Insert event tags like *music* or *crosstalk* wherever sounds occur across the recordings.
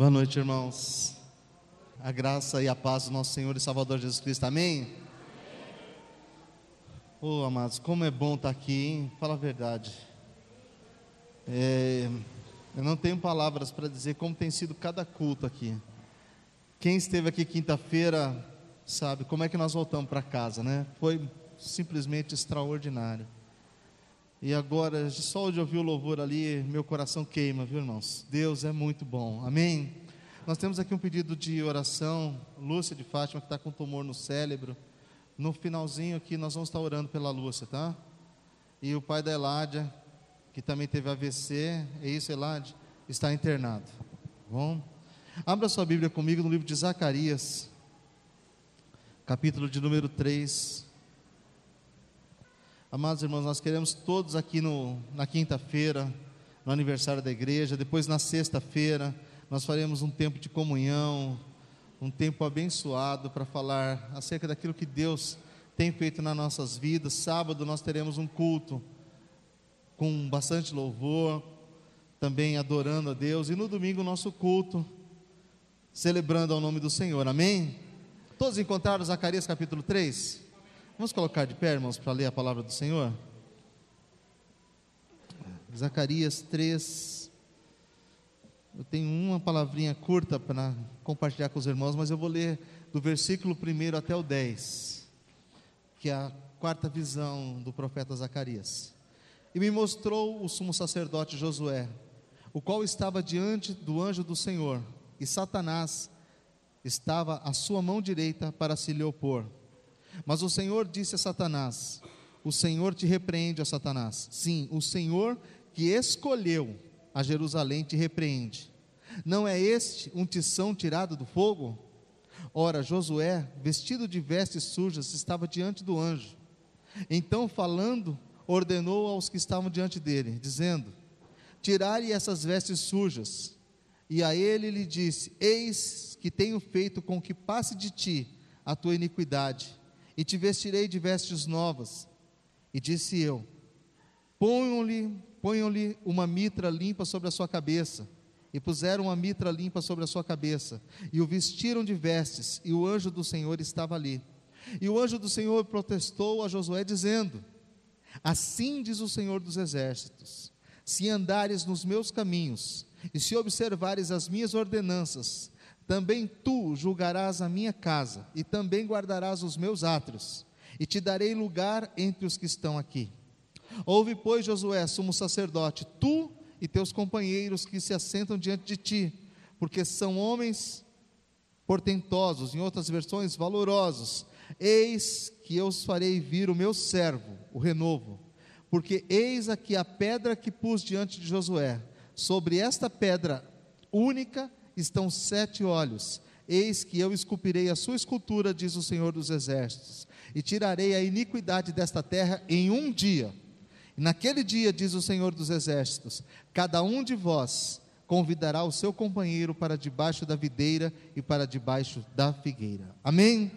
Boa noite, irmãos. A graça e a paz do nosso Senhor e Salvador Jesus Cristo. Amém? Oh, amados, como é bom estar aqui, hein? Fala a verdade. É, eu não tenho palavras para dizer como tem sido cada culto aqui. Quem esteve aqui quinta-feira sabe como é que nós voltamos para casa, né? Foi simplesmente extraordinário. E agora, só de ouvir o louvor ali, meu coração queima, viu, irmãos? Deus é muito bom, amém? Nós temos aqui um pedido de oração, Lúcia de Fátima, que está com tumor no cérebro. No finalzinho aqui, nós vamos estar orando pela Lúcia, tá? E o pai da Eládia, que também teve AVC, é isso, Eládia? Está internado, tá bom? Abra sua Bíblia comigo no livro de Zacarias, capítulo de número 3. Amados irmãos, nós queremos todos aqui no, na quinta-feira, no aniversário da igreja, depois na sexta-feira, nós faremos um tempo de comunhão, um tempo abençoado para falar acerca daquilo que Deus tem feito nas nossas vidas. Sábado nós teremos um culto com bastante louvor, também adorando a Deus, e no domingo nosso culto, celebrando ao nome do Senhor, amém? Todos encontraram Zacarias capítulo 3? Vamos colocar de pé, irmãos, para ler a palavra do Senhor? Zacarias 3. Eu tenho uma palavrinha curta para compartilhar com os irmãos, mas eu vou ler do versículo 1 até o 10, que é a quarta visão do profeta Zacarias. E me mostrou o sumo sacerdote Josué, o qual estava diante do anjo do Senhor, e Satanás estava à sua mão direita para se lhe opor. Mas o Senhor disse a Satanás: O Senhor te repreende, a Satanás. Sim, o Senhor que escolheu a Jerusalém te repreende. Não é este um tição tirado do fogo? Ora, Josué, vestido de vestes sujas, estava diante do anjo. Então, falando, ordenou aos que estavam diante dele, dizendo: Tirai essas vestes sujas. E a ele lhe disse: Eis que tenho feito com que passe de ti a tua iniquidade e te vestirei de vestes novas. E disse eu: Ponham-lhe ponham-lhe uma mitra limpa sobre a sua cabeça. E puseram uma mitra limpa sobre a sua cabeça, e o vestiram de vestes, e o anjo do Senhor estava ali. E o anjo do Senhor protestou a Josué, dizendo: Assim diz o Senhor dos exércitos: Se andares nos meus caminhos, e se observares as minhas ordenanças, também tu julgarás a minha casa, e também guardarás os meus átrios, e te darei lugar entre os que estão aqui. Ouve, pois, Josué, sumo sacerdote, tu e teus companheiros que se assentam diante de ti, porque são homens portentosos, em outras versões, valorosos. Eis que eu os farei vir o meu servo, o renovo, porque eis aqui a pedra que pus diante de Josué, sobre esta pedra única estão sete olhos. Eis que eu esculpirei a sua escultura, diz o Senhor dos Exércitos, e tirarei a iniquidade desta terra em um dia. E naquele dia, diz o Senhor dos Exércitos, cada um de vós convidará o seu companheiro para debaixo da videira e para debaixo da figueira. Amém?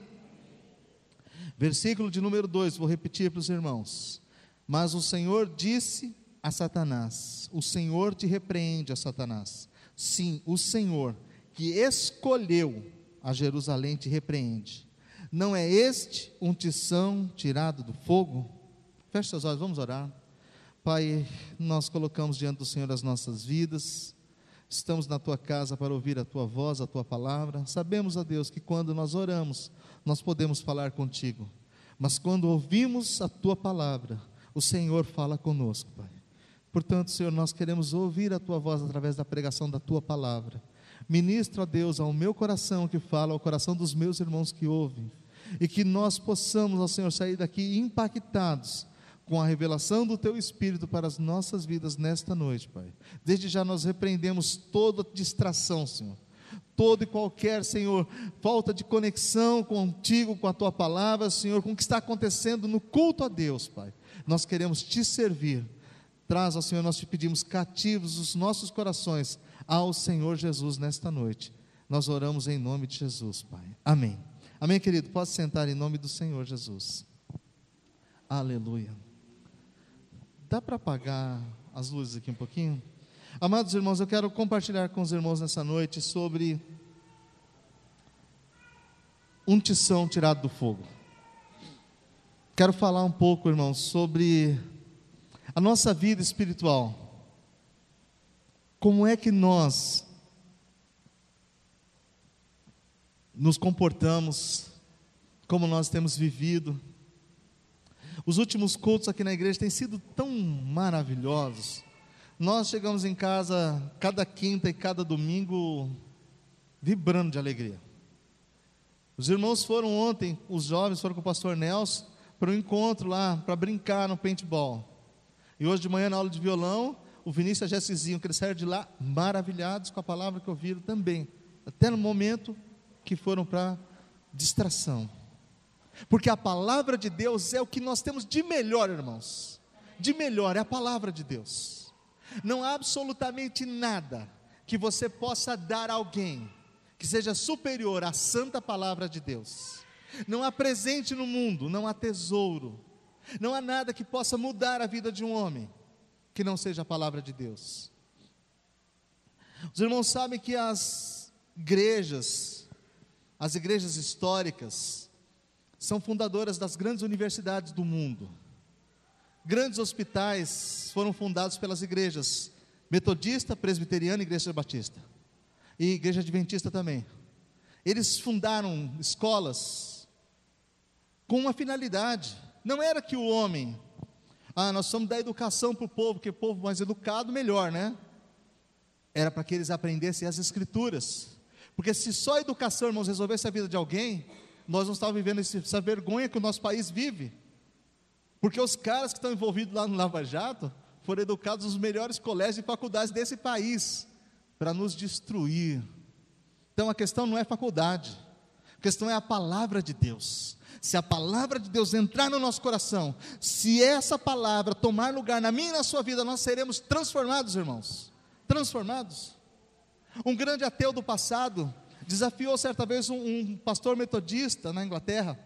Versículo de número 2, vou repetir para os irmãos. Mas o Senhor disse a Satanás: O Senhor te repreende a Satanás Sim, o Senhor que escolheu a Jerusalém te repreende. Não é este um tição tirado do fogo? Feche seus olhos, vamos orar. Pai, nós colocamos diante do Senhor as nossas vidas, estamos na tua casa para ouvir a tua voz, a tua palavra. Sabemos, a Deus, que quando nós oramos, nós podemos falar contigo, mas quando ouvimos a tua palavra, o Senhor fala conosco, Pai. Portanto, Senhor, nós queremos ouvir a tua voz através da pregação da tua palavra. Ministro a Deus ao meu coração que fala, ao coração dos meus irmãos que ouvem, e que nós possamos, ó Senhor, sair daqui impactados com a revelação do teu Espírito para as nossas vidas nesta noite, Pai. Desde já nós repreendemos toda distração, Senhor. Todo e qualquer, Senhor, falta de conexão contigo, com a tua palavra, Senhor, com o que está acontecendo no culto a Deus, Pai. Nós queremos te servir Traz, ó Senhor, nós te pedimos cativos os nossos corações ao Senhor Jesus nesta noite. Nós oramos em nome de Jesus, Pai. Amém. Amém, querido. Pode sentar em nome do Senhor Jesus. Aleluia. Dá para apagar as luzes aqui um pouquinho? Amados irmãos, eu quero compartilhar com os irmãos nessa noite sobre um tição tirado do fogo. Quero falar um pouco, irmãos, sobre a nossa vida espiritual. Como é que nós nos comportamos, como nós temos vivido. Os últimos cultos aqui na igreja têm sido tão maravilhosos. Nós chegamos em casa cada quinta e cada domingo vibrando de alegria. Os irmãos foram ontem, os jovens foram com o pastor Nelson para um encontro lá, para brincar no paintball. E hoje de manhã, na aula de violão, o Vinícius e a Jessizinho, que eles saíram de lá maravilhados com a palavra que ouviram também. Até no momento que foram para distração. Porque a palavra de Deus é o que nós temos de melhor, irmãos. De melhor, é a palavra de Deus. Não há absolutamente nada que você possa dar a alguém que seja superior à santa palavra de Deus. Não há presente no mundo, não há tesouro, não há nada que possa mudar a vida de um homem que não seja a palavra de Deus. Os irmãos sabem que as igrejas, as igrejas históricas são fundadoras das grandes universidades do mundo. Grandes hospitais foram fundados pelas igrejas metodista, presbiteriana e igreja batista. E igreja adventista também. Eles fundaram escolas com uma finalidade. Não era que o homem, ah, nós somos da educação para o povo, que o povo mais educado, melhor, né? Era para que eles aprendessem as escrituras. Porque se só a educação, irmãos, resolvesse a vida de alguém, nós não estávamos vivendo essa vergonha que o nosso país vive. Porque os caras que estão envolvidos lá no Lava Jato foram educados nos melhores colégios e faculdades desse país para nos destruir. Então a questão não é faculdade, a questão é a palavra de Deus. Se a palavra de Deus entrar no nosso coração, se essa palavra tomar lugar na minha e na sua vida, nós seremos transformados, irmãos. Transformados. Um grande ateu do passado desafiou certa vez um, um pastor metodista na Inglaterra,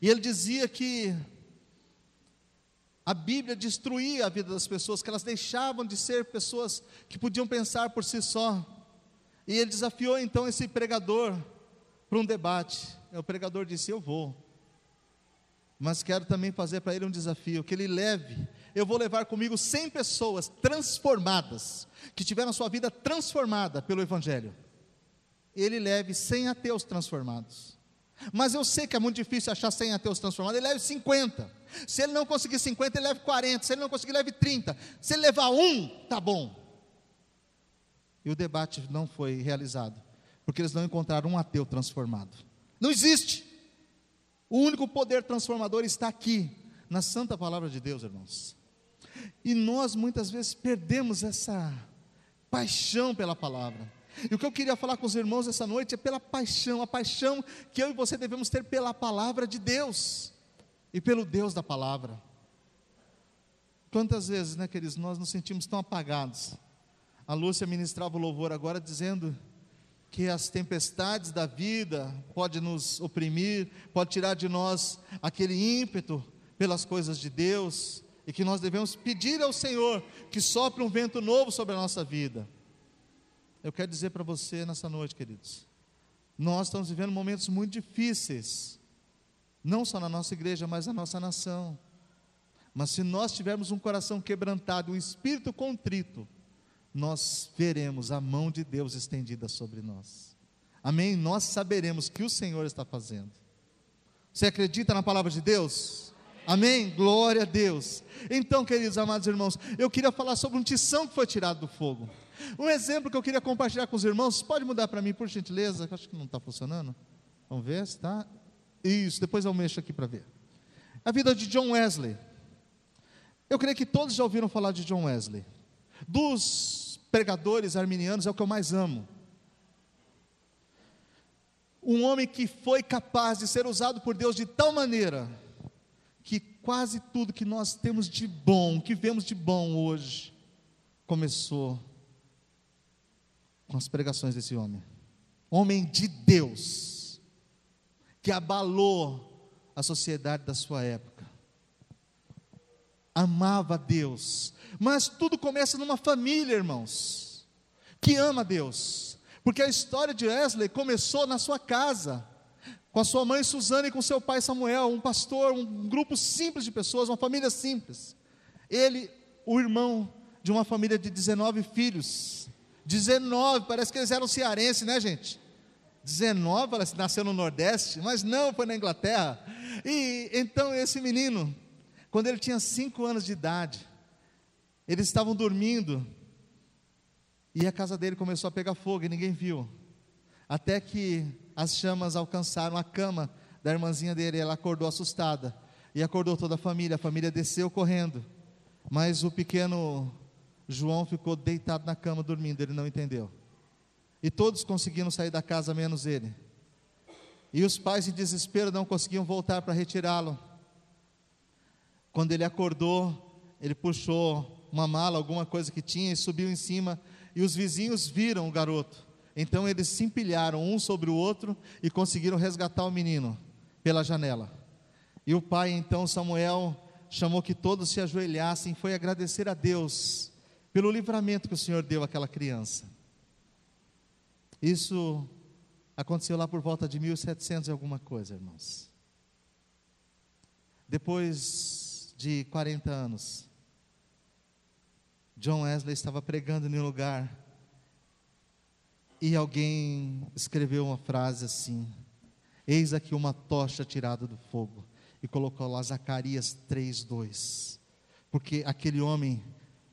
e ele dizia que a Bíblia destruía a vida das pessoas, que elas deixavam de ser pessoas que podiam pensar por si só. E ele desafiou então esse pregador para um debate. E o pregador disse: Eu vou, mas quero também fazer para ele um desafio, que ele leve eu vou levar comigo 100 pessoas transformadas, que tiveram sua vida transformada pelo Evangelho. Ele leve 100 ateus transformados. Mas eu sei que é muito difícil achar 100 ateus transformados, ele leve 50. Se ele não conseguir 50, ele leve 40. Se ele não conseguir, leve 30. Se ele levar um, tá bom. E o debate não foi realizado, porque eles não encontraram um ateu transformado. Não existe. O único poder transformador está aqui, na santa palavra de Deus, irmãos. E nós muitas vezes perdemos essa paixão pela palavra. E o que eu queria falar com os irmãos essa noite é pela paixão, a paixão que eu e você devemos ter pela palavra de Deus e pelo Deus da palavra. Quantas vezes, né, queridos, nós nos sentimos tão apagados. A Lúcia ministrava o louvor agora dizendo que as tempestades da vida pode nos oprimir, pode tirar de nós aquele ímpeto pelas coisas de Deus, e que nós devemos pedir ao Senhor que sopre um vento novo sobre a nossa vida. Eu quero dizer para você nessa noite, queridos, nós estamos vivendo momentos muito difíceis, não só na nossa igreja, mas na nossa nação. Mas se nós tivermos um coração quebrantado, um espírito contrito, nós veremos a mão de Deus estendida sobre nós. Amém? Nós saberemos que o Senhor está fazendo. Você acredita na palavra de Deus? Amém? Glória a Deus. Então, queridos amados irmãos, eu queria falar sobre um tição que foi tirado do fogo. Um exemplo que eu queria compartilhar com os irmãos, pode mudar para mim, por gentileza, acho que não está funcionando. Vamos ver se está. Isso, depois eu mexo aqui para ver. A vida de John Wesley. Eu creio que todos já ouviram falar de John Wesley. Dos pregadores arminianos é o que eu mais amo. Um homem que foi capaz de ser usado por Deus de tal maneira que quase tudo que nós temos de bom, que vemos de bom hoje, começou com as pregações desse homem. Homem de Deus, que abalou a sociedade da sua época. amava Deus. Mas tudo começa numa família, irmãos, que ama Deus. Porque a história de Wesley começou na sua casa, com a sua mãe Suzana e com seu pai Samuel, um pastor, um grupo simples de pessoas, uma família simples. Ele, o irmão de uma família de 19 filhos. 19, parece que eles eram cearenses, né, gente? 19, parece nasceu no Nordeste, mas não, foi na Inglaterra. E então esse menino, quando ele tinha 5 anos de idade, eles estavam dormindo e a casa dele começou a pegar fogo e ninguém viu. Até que as chamas alcançaram a cama da irmãzinha dele, ela acordou assustada. E acordou toda a família, a família desceu correndo. Mas o pequeno João ficou deitado na cama dormindo, ele não entendeu. E todos conseguiram sair da casa, menos ele. E os pais, em desespero, não conseguiam voltar para retirá-lo. Quando ele acordou, ele puxou uma mala, alguma coisa que tinha, e subiu em cima. E os vizinhos viram o garoto. Então eles se empilharam um sobre o outro e conseguiram resgatar o menino pela janela. E o pai, então, Samuel, chamou que todos se ajoelhassem e foi agradecer a Deus pelo livramento que o Senhor deu àquela criança. Isso aconteceu lá por volta de 1700 e alguma coisa, irmãos. Depois de 40 anos, John Wesley estava pregando em um lugar e alguém escreveu uma frase assim: Eis aqui uma tocha tirada do fogo, e colocou lá Zacarias 3:2. Porque aquele homem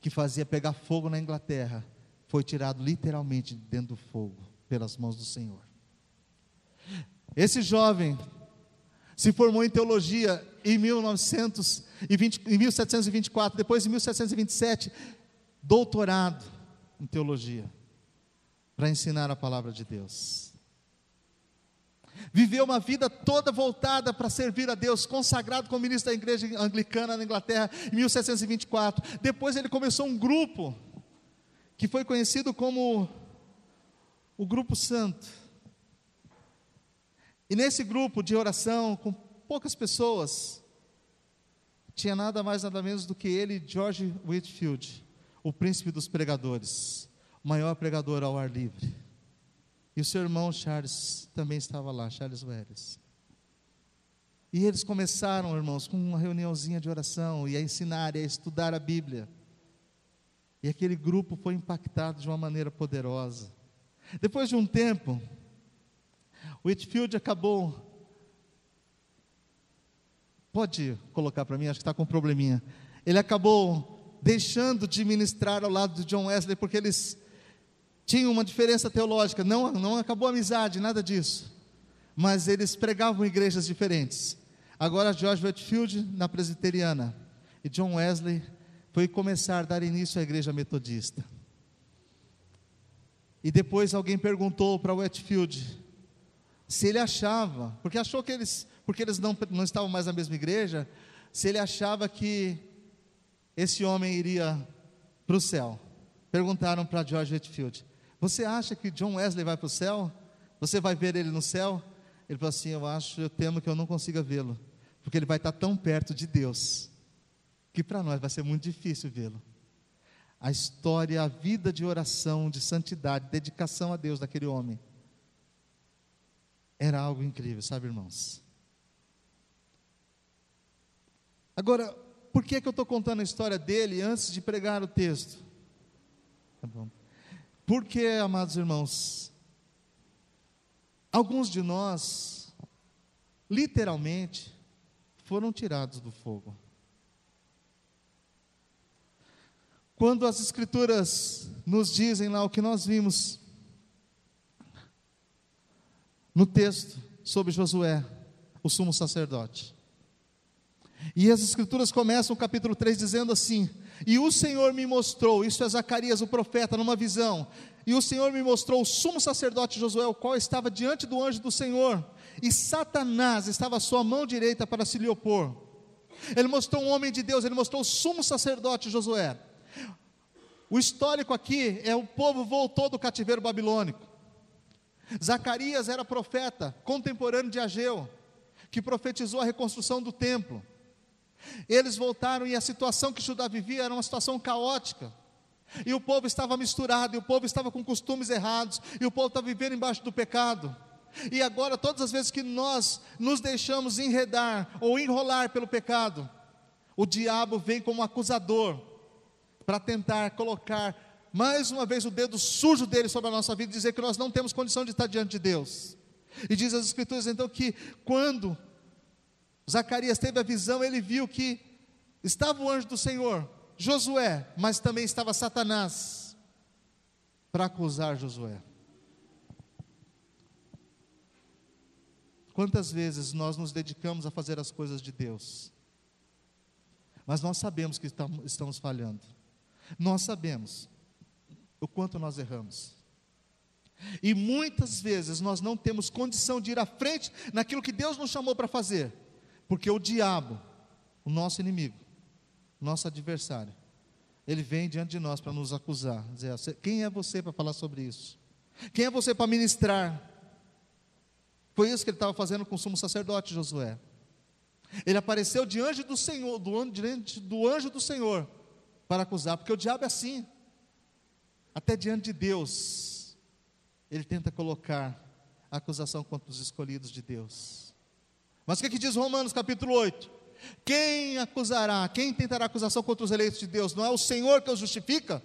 que fazia pegar fogo na Inglaterra, foi tirado literalmente dentro do fogo pelas mãos do Senhor. Esse jovem se formou em teologia em, 1920, em 1724, depois em 1727, doutorado em teologia, para ensinar a palavra de Deus viveu uma vida toda voltada para servir a Deus, consagrado como ministro da igreja anglicana na Inglaterra em 1724. Depois ele começou um grupo que foi conhecido como o Grupo Santo. E nesse grupo de oração, com poucas pessoas, tinha nada mais nada menos do que ele, George Whitfield, o príncipe dos pregadores, o maior pregador ao ar livre. E o seu irmão Charles também estava lá, Charles Welles. E eles começaram, irmãos, com uma reuniãozinha de oração e a ensinar e a estudar a Bíblia. E aquele grupo foi impactado de uma maneira poderosa. Depois de um tempo, Whitfield acabou. Pode colocar para mim, acho que está com um probleminha. Ele acabou deixando de ministrar ao lado de John Wesley, porque eles tinham uma diferença teológica, não, não acabou a amizade, nada disso. Mas eles pregavam igrejas diferentes. Agora George Whitfield na presbiteriana e John Wesley foi começar a dar início à igreja metodista. E depois alguém perguntou para Whitfield se ele achava, porque achou que eles, porque eles não, não estavam mais na mesma igreja, se ele achava que esse homem iria para o céu. Perguntaram para George Whitfield. Você acha que John Wesley vai para o céu? Você vai ver ele no céu? Ele falou assim: Eu acho, eu temo que eu não consiga vê-lo, porque ele vai estar tão perto de Deus, que para nós vai ser muito difícil vê-lo. A história, a vida de oração, de santidade, dedicação a Deus daquele homem, era algo incrível, sabe, irmãos? Agora, por que, que eu estou contando a história dele antes de pregar o texto? Tá bom. Porque, amados irmãos, alguns de nós, literalmente, foram tirados do fogo. Quando as Escrituras nos dizem lá o que nós vimos no texto sobre Josué, o sumo sacerdote. E as Escrituras começam o capítulo 3 dizendo assim: e o Senhor me mostrou, isso é Zacarias, o profeta, numa visão. E o Senhor me mostrou o sumo sacerdote Josué, o qual estava diante do anjo do Senhor, e Satanás estava à sua mão direita para se lhe opor. Ele mostrou um homem de Deus, ele mostrou o sumo sacerdote Josué. O histórico aqui é o povo voltou do cativeiro babilônico. Zacarias era profeta, contemporâneo de Ageu, que profetizou a reconstrução do templo. Eles voltaram e a situação que Judá vivia era uma situação caótica. E o povo estava misturado, e o povo estava com costumes errados, e o povo estava vivendo embaixo do pecado. E agora, todas as vezes que nós nos deixamos enredar ou enrolar pelo pecado, o diabo vem como acusador para tentar colocar mais uma vez o dedo sujo dele sobre a nossa vida e dizer que nós não temos condição de estar diante de Deus. E diz as Escrituras então que quando Zacarias teve a visão, ele viu que estava o anjo do Senhor, Josué, mas também estava Satanás para acusar Josué. Quantas vezes nós nos dedicamos a fazer as coisas de Deus, mas nós sabemos que estamos falhando, nós sabemos o quanto nós erramos, e muitas vezes nós não temos condição de ir à frente naquilo que Deus nos chamou para fazer, porque o diabo, o nosso inimigo, nosso adversário, ele vem diante de nós para nos acusar, dizer: quem é você para falar sobre isso? Quem é você para ministrar? Foi isso que ele estava fazendo com o sumo sacerdote Josué. Ele apareceu diante do Senhor, do, diante do anjo do Senhor, para acusar, porque o diabo é assim, até diante de Deus, ele tenta colocar a acusação contra os escolhidos de Deus. Mas o que, é que diz Romanos capítulo 8? Quem acusará, quem tentará acusação contra os eleitos de Deus? Não é o Senhor que os justifica?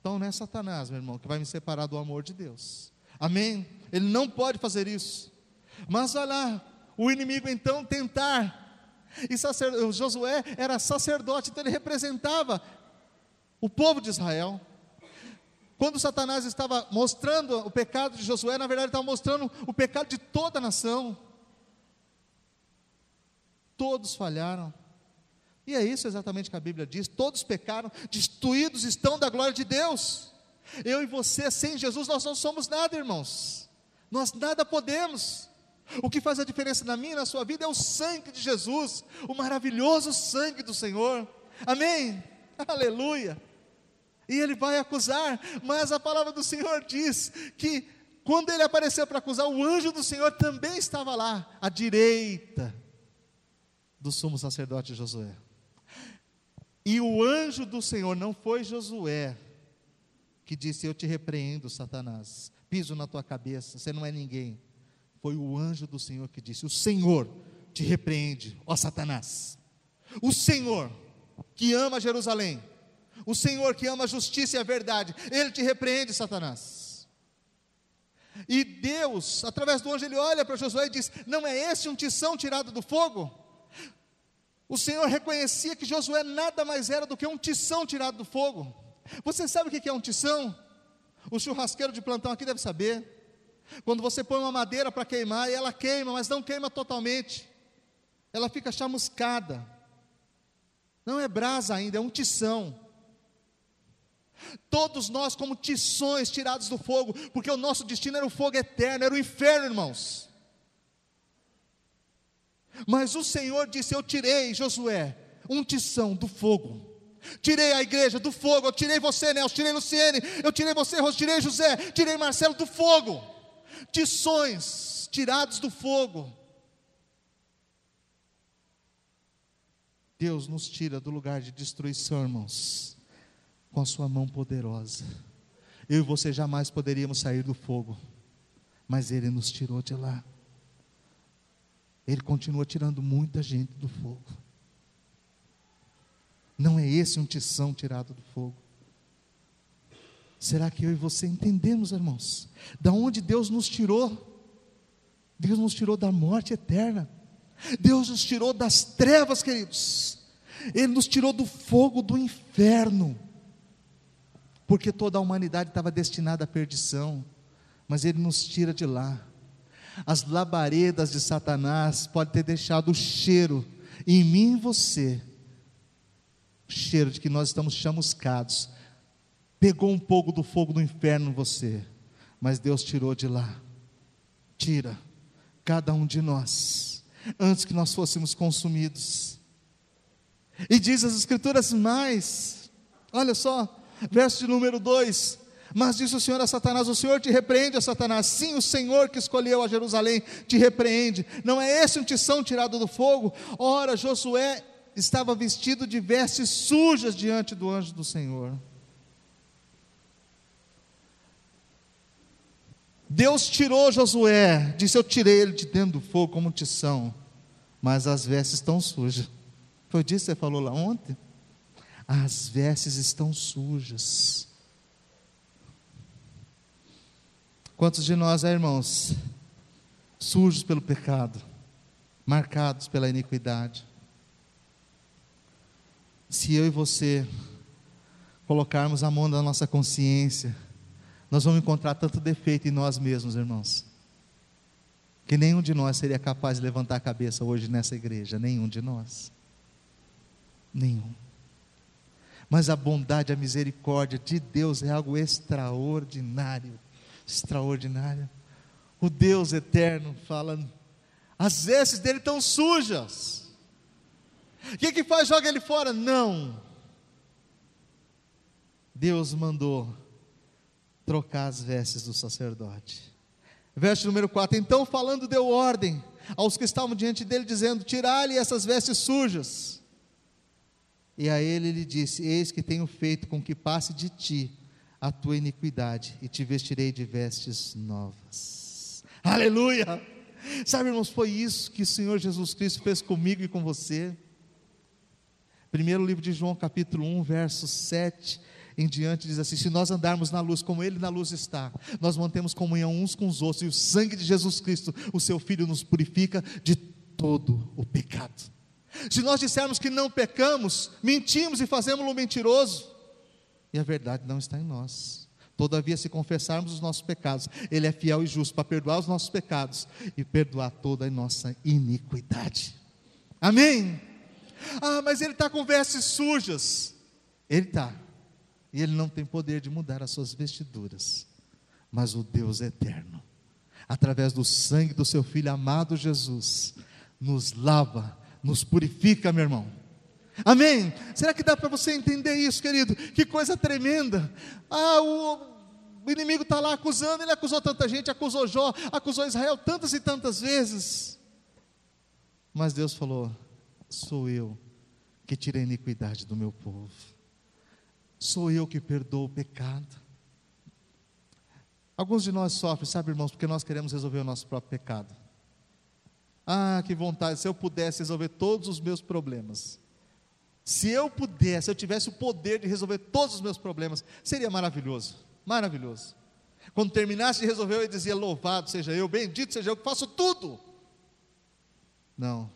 Então não é Satanás, meu irmão, que vai me separar do amor de Deus. Amém? Ele não pode fazer isso. Mas olha lá, o inimigo então tentar. E sacer, Josué era sacerdote, então ele representava o povo de Israel. Quando Satanás estava mostrando o pecado de Josué, na verdade estava mostrando o pecado de toda a nação. Todos falharam. E é isso exatamente que a Bíblia diz: todos pecaram, destruídos estão da glória de Deus. Eu e você, sem Jesus, nós não somos nada, irmãos. Nós nada podemos. O que faz a diferença na minha e na sua vida é o sangue de Jesus, o maravilhoso sangue do Senhor. Amém? *laughs* Aleluia. E ele vai acusar, mas a palavra do Senhor diz que quando ele apareceu para acusar, o anjo do Senhor também estava lá, à direita do sumo sacerdote Josué. E o anjo do Senhor não foi Josué que disse: Eu te repreendo, Satanás, piso na tua cabeça, você não é ninguém. Foi o anjo do Senhor que disse: O Senhor te repreende, ó Satanás. O Senhor que ama Jerusalém, o Senhor que ama a justiça e a verdade, ele te repreende, Satanás. E Deus, através do anjo, ele olha para Josué e diz: Não é esse um tição tirado do fogo? O Senhor reconhecia que Josué nada mais era do que um tição tirado do fogo. Você sabe o que é um tição? O churrasqueiro de plantão aqui deve saber. Quando você põe uma madeira para queimar, e ela queima, mas não queima totalmente. Ela fica chamuscada. Não é brasa ainda, é um tição. Todos nós, como tições tirados do fogo, porque o nosso destino era o fogo eterno, era o inferno, irmãos. Mas o Senhor disse: Eu tirei, Josué, um tição do fogo. Tirei a igreja do fogo. Eu tirei você, Nelson. Tirei Luciene. Eu tirei você, Rose. Tirei José. Tirei Marcelo do fogo. Tições tirados do fogo. Deus nos tira do lugar de destruição, irmãos, com a sua mão poderosa. Eu e você jamais poderíamos sair do fogo, mas Ele nos tirou de lá. Ele continua tirando muita gente do fogo. Não é esse um tição tirado do fogo. Será que eu e você entendemos, irmãos? Da onde Deus nos tirou? Deus nos tirou da morte eterna. Deus nos tirou das trevas, queridos. Ele nos tirou do fogo do inferno. Porque toda a humanidade estava destinada à perdição. Mas Ele nos tira de lá as labaredas de Satanás podem ter deixado o cheiro em mim e você, o cheiro de que nós estamos chamuscados. Pegou um pouco do fogo do inferno em você, mas Deus tirou de lá. Tira cada um de nós, antes que nós fôssemos consumidos. E diz as Escrituras mais, olha só, verso de número 2: Mas disse o Senhor a Satanás: O Senhor te repreende, Satanás. Sim, o Senhor que escolheu a Jerusalém te repreende. Não é esse um tição tirado do fogo? Ora, Josué estava vestido de vestes sujas diante do anjo do Senhor. Deus tirou Josué, disse: Eu tirei ele de dentro do fogo como tição, mas as vestes estão sujas. Foi disso que você falou lá ontem? As vestes estão sujas. Quantos de nós, é, irmãos, sujos pelo pecado, marcados pela iniquidade? Se eu e você colocarmos a mão na nossa consciência, nós vamos encontrar tanto defeito em nós mesmos, irmãos, que nenhum de nós seria capaz de levantar a cabeça hoje nessa igreja, nenhum de nós. Nenhum. Mas a bondade, a misericórdia de Deus é algo extraordinário extraordinária. O Deus eterno fala, as vestes dele estão sujas. O que, que faz? Joga ele fora? Não. Deus mandou trocar as vestes do sacerdote. Verso número 4: Então, falando, deu ordem aos que estavam diante dele, dizendo: Tirai-lhe essas vestes sujas. E a ele lhe disse: Eis que tenho feito com que passe de ti a tua iniquidade e te vestirei de vestes novas. Aleluia! Sabe, irmãos, foi isso que o Senhor Jesus Cristo fez comigo e com você. Primeiro livro de João, capítulo 1, verso 7 em diante, diz assim: Se nós andarmos na luz como Ele na luz está, nós mantemos comunhão uns com os outros, e o sangue de Jesus Cristo, o Seu Filho, nos purifica de todo o pecado. Se nós dissermos que não pecamos, mentimos e fazemos-lo mentiroso e a verdade não está em nós. Todavia, se confessarmos os nossos pecados, Ele é fiel e justo para perdoar os nossos pecados e perdoar toda a nossa iniquidade. Amém? Ah, mas ele está com vestes sujas. Ele está. E ele não tem poder de mudar as suas vestiduras. Mas o Deus eterno, através do sangue do seu Filho amado Jesus, nos lava, nos purifica, meu irmão Amém? Será que dá para você entender isso, querido? Que coisa tremenda. Ah, o inimigo está lá acusando, ele acusou tanta gente, acusou Jó, acusou Israel tantas e tantas vezes. Mas Deus falou: sou eu que tirei a iniquidade do meu povo, sou eu que perdoo o pecado. Alguns de nós sofrem, sabe, irmãos, porque nós queremos resolver o nosso próprio pecado. Ah, que vontade, se eu pudesse resolver todos os meus problemas. Se eu pudesse, se eu tivesse o poder de resolver todos os meus problemas, seria maravilhoso, maravilhoso. Quando terminasse de resolver, eu dizia: Louvado seja eu, bendito seja eu que faço tudo. Não,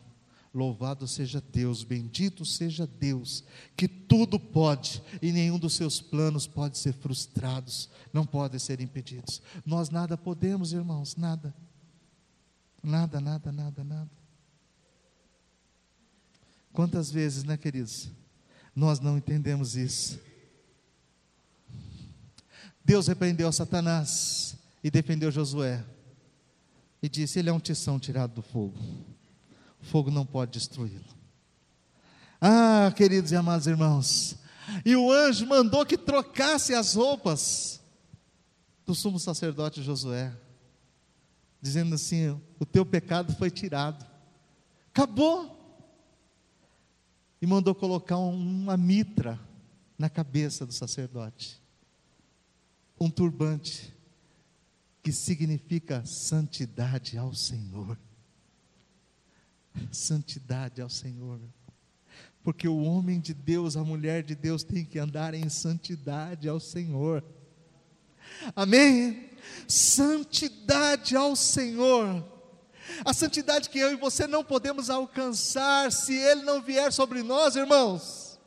louvado seja Deus, bendito seja Deus, que tudo pode e nenhum dos seus planos pode ser frustrados, não podem ser impedidos. Nós nada podemos, irmãos, nada. Nada, nada, nada, nada. Quantas vezes, né, queridos? Nós não entendemos isso. Deus repreendeu Satanás e defendeu Josué. E disse: Ele é um tição tirado do fogo. O fogo não pode destruí-lo. Ah, queridos e amados irmãos. E o anjo mandou que trocasse as roupas do sumo sacerdote Josué, dizendo assim: O teu pecado foi tirado. Acabou e mandou colocar uma mitra na cabeça do sacerdote, um turbante, que significa santidade ao Senhor. Santidade ao Senhor. Porque o homem de Deus, a mulher de Deus tem que andar em santidade ao Senhor. Amém? Santidade ao Senhor. A santidade que eu e você não podemos alcançar se Ele não vier sobre nós, irmãos.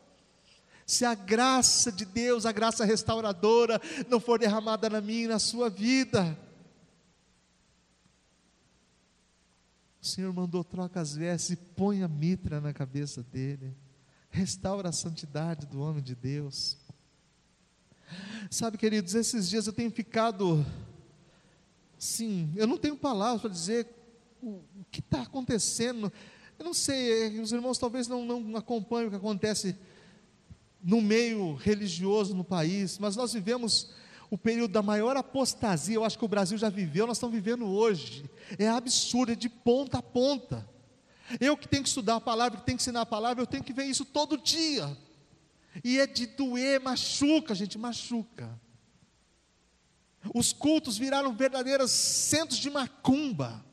Se a graça de Deus, a graça restauradora, não for derramada na minha e na sua vida. O Senhor mandou troca as vestes e põe a mitra na cabeça dele. Restaura a santidade do homem de Deus. Sabe, queridos, esses dias eu tenho ficado, sim, eu não tenho palavras para dizer o, que está acontecendo? Eu não sei, os irmãos talvez não, não acompanhem o que acontece no meio religioso no país, mas nós vivemos o período da maior apostasia, eu acho que o Brasil já viveu, nós estamos vivendo hoje. É absurdo, é de ponta a ponta. Eu que tenho que estudar a palavra, que tenho que ensinar a palavra, eu tenho que ver isso todo dia. E é de doer, machuca, gente, machuca. Os cultos viraram verdadeiros centros de macumba.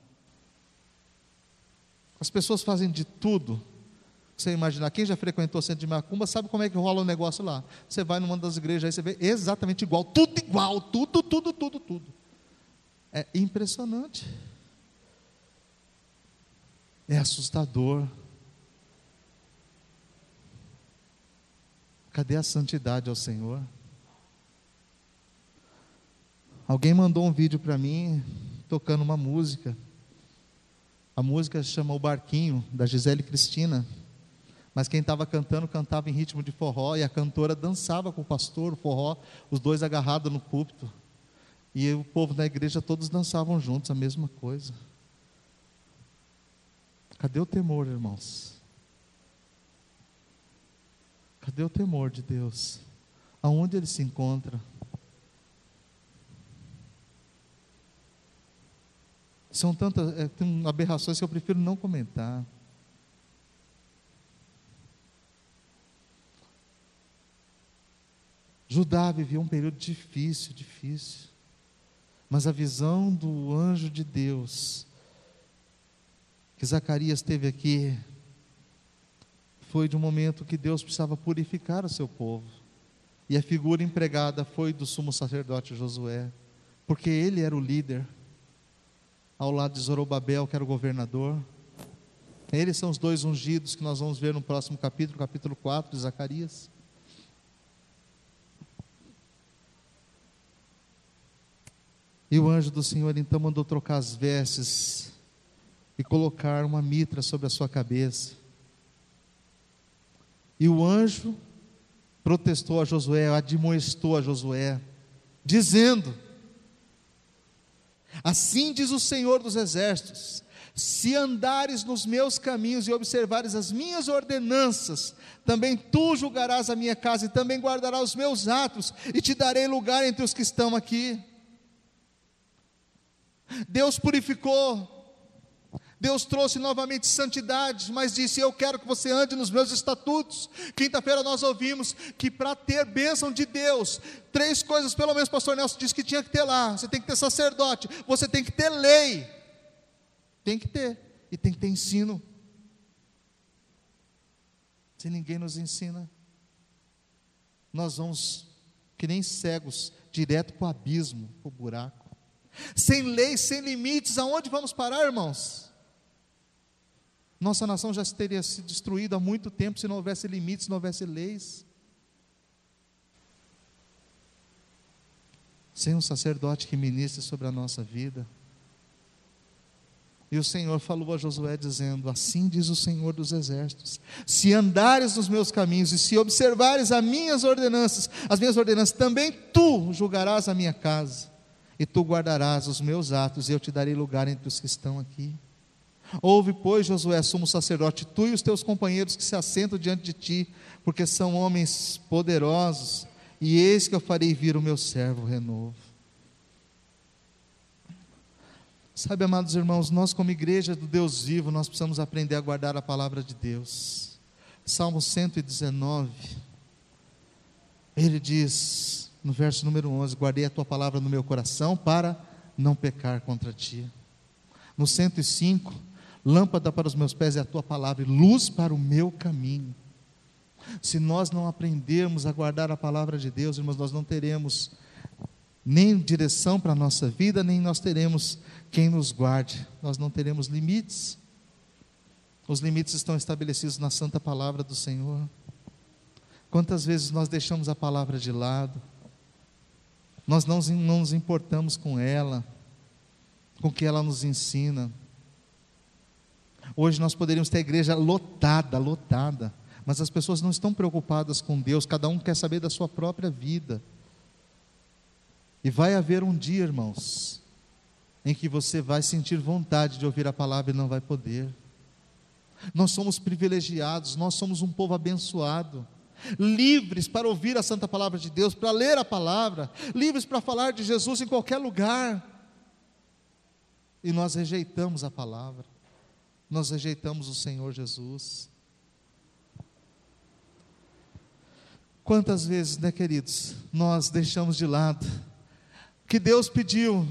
As pessoas fazem de tudo. Você imaginar, quem já frequentou o centro de macumba sabe como é que rola o negócio lá. Você vai numa das igrejas aí, você vê exatamente igual, tudo igual, tudo, tudo, tudo, tudo. É impressionante. É assustador. Cadê a santidade ao Senhor? Alguém mandou um vídeo para mim tocando uma música. A música chama O Barquinho, da Gisele Cristina. Mas quem estava cantando, cantava em ritmo de forró, e a cantora dançava com o pastor, o forró, os dois agarrados no púlpito. E o povo da igreja todos dançavam juntos, a mesma coisa. Cadê o temor, irmãos? Cadê o temor de Deus? Aonde ele se encontra? São tantas é, tem aberrações que eu prefiro não comentar. Judá vivia um período difícil, difícil. Mas a visão do anjo de Deus que Zacarias teve aqui foi de um momento que Deus precisava purificar o seu povo. E a figura empregada foi do sumo sacerdote Josué, porque ele era o líder ao lado de Zorobabel, que era o governador. Eles são os dois ungidos que nós vamos ver no próximo capítulo, capítulo 4 de Zacarias. E o anjo do Senhor então mandou trocar as vestes e colocar uma mitra sobre a sua cabeça. E o anjo protestou a Josué, admoestou a Josué, dizendo: Assim diz o Senhor dos Exércitos: se andares nos meus caminhos e observares as minhas ordenanças, também tu julgarás a minha casa e também guardarás os meus atos, e te darei lugar entre os que estão aqui. Deus purificou, Deus trouxe novamente santidade, mas disse: Eu quero que você ande nos meus estatutos. Quinta-feira nós ouvimos que para ter bênção de Deus, três coisas, pelo menos pastor Nelson disse que tinha que ter lá: você tem que ter sacerdote, você tem que ter lei, tem que ter, e tem que ter ensino. Se ninguém nos ensina, nós vamos, que nem cegos, direto para o abismo, para o buraco. Sem lei, sem limites, aonde vamos parar, irmãos? Nossa nação já teria se destruído há muito tempo se não houvesse limites, se não houvesse leis. Sem um sacerdote que ministre sobre a nossa vida. E o Senhor falou a Josué dizendo: Assim diz o Senhor dos exércitos: Se andares nos meus caminhos e se observares as minhas ordenanças, as minhas ordenanças, também tu julgarás a minha casa, e tu guardarás os meus atos, e eu te darei lugar entre os que estão aqui. Ouve, pois, Josué, sumo sacerdote, tu e os teus companheiros que se assentam diante de ti, porque são homens poderosos, e eis que eu farei vir o meu servo renovo. Sabe, amados irmãos, nós como igreja do Deus vivo, nós precisamos aprender a guardar a palavra de Deus. Salmo 119, ele diz, no verso número 11: Guardei a tua palavra no meu coração para não pecar contra ti. No 105, Lâmpada para os meus pés é a tua palavra e luz para o meu caminho. Se nós não aprendermos a guardar a palavra de Deus, irmãos, nós não teremos nem direção para a nossa vida, nem nós teremos quem nos guarde. Nós não teremos limites. Os limites estão estabelecidos na santa palavra do Senhor. Quantas vezes nós deixamos a palavra de lado, nós não, não nos importamos com ela, com o que ela nos ensina. Hoje nós poderíamos ter a igreja lotada, lotada, mas as pessoas não estão preocupadas com Deus, cada um quer saber da sua própria vida. E vai haver um dia, irmãos, em que você vai sentir vontade de ouvir a palavra e não vai poder. Nós somos privilegiados, nós somos um povo abençoado. livres para ouvir a santa palavra de Deus, para ler a palavra, livres para falar de Jesus em qualquer lugar. E nós rejeitamos a palavra, nós rejeitamos o Senhor Jesus. Quantas vezes, né, queridos, nós deixamos de lado que Deus pediu,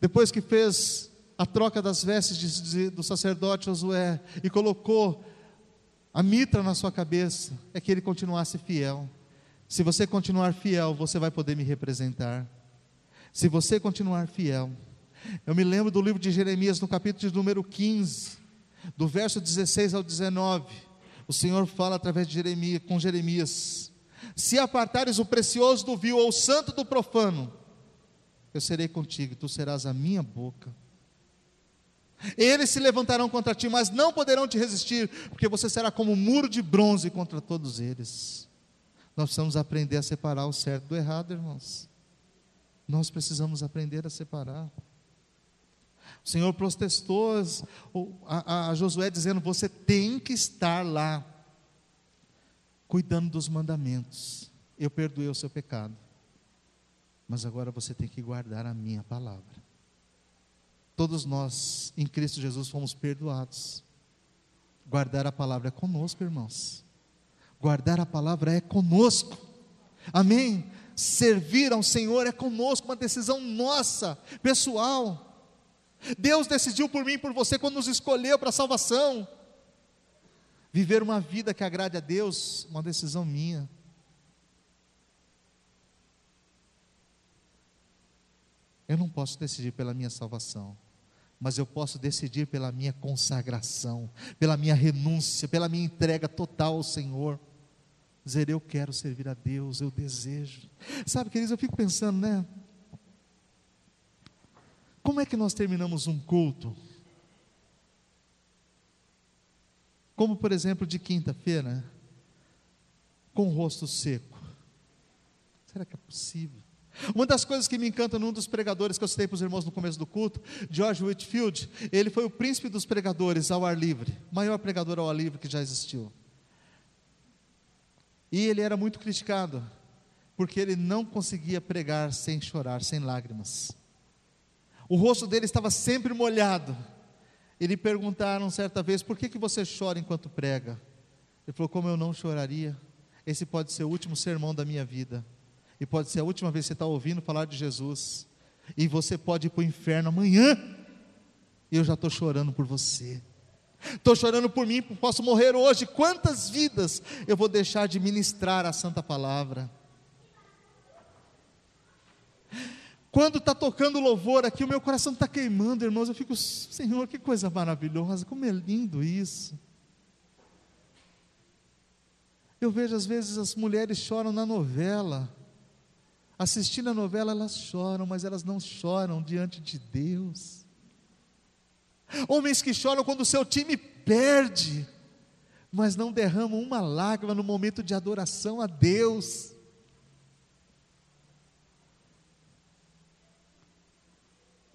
depois que fez a troca das vestes de, de, do sacerdote Josué e colocou a mitra na sua cabeça é que ele continuasse fiel. Se você continuar fiel, você vai poder me representar. Se você continuar fiel. Eu me lembro do livro de Jeremias, no capítulo de número 15, do verso 16 ao 19. O Senhor fala através de Jeremias, com Jeremias: Se apartares o precioso do vil ou o santo do profano, eu serei contigo, tu serás a minha boca. Eles se levantarão contra ti, mas não poderão te resistir, porque você será como um muro de bronze contra todos eles. Nós precisamos aprender a separar o certo do errado, irmãos. Nós precisamos aprender a separar. O Senhor protestou a, a Josué dizendo: Você tem que estar lá, cuidando dos mandamentos. Eu perdoei o seu pecado, mas agora você tem que guardar a minha palavra. Todos nós, em Cristo Jesus, fomos perdoados. Guardar a palavra é conosco, irmãos. Guardar a palavra é conosco. Amém? Servir ao Senhor é conosco, uma decisão nossa, pessoal. Deus decidiu por mim e por você quando nos escolheu para a salvação. Viver uma vida que agrade a Deus, uma decisão minha. Eu não posso decidir pela minha salvação, mas eu posso decidir pela minha consagração, pela minha renúncia, pela minha entrega total ao Senhor. Dizer, eu quero servir a Deus, eu desejo. Sabe, queridos, eu fico pensando, né? Como é que nós terminamos um culto? Como, por exemplo, de quinta-feira, com o rosto seco. Será que é possível? Uma das coisas que me encanta num dos pregadores que eu citei para os irmãos no começo do culto, George Whitfield, ele foi o príncipe dos pregadores ao ar livre, maior pregador ao ar livre que já existiu. E ele era muito criticado, porque ele não conseguia pregar sem chorar, sem lágrimas. O rosto dele estava sempre molhado. E lhe perguntaram certa vez: por que, que você chora enquanto prega? Ele falou: como eu não choraria? Esse pode ser o último sermão da minha vida. E pode ser a última vez que você está ouvindo falar de Jesus. E você pode ir para o inferno amanhã. E eu já estou chorando por você. Estou chorando por mim, posso morrer hoje. Quantas vidas eu vou deixar de ministrar a santa palavra? Quando está tocando louvor aqui, o meu coração está queimando, irmãos. Eu fico, Senhor, que coisa maravilhosa, como é lindo isso. Eu vejo às vezes as mulheres choram na novela assistindo a novela, elas choram, mas elas não choram diante de Deus. Homens que choram quando o seu time perde, mas não derramam uma lágrima no momento de adoração a Deus.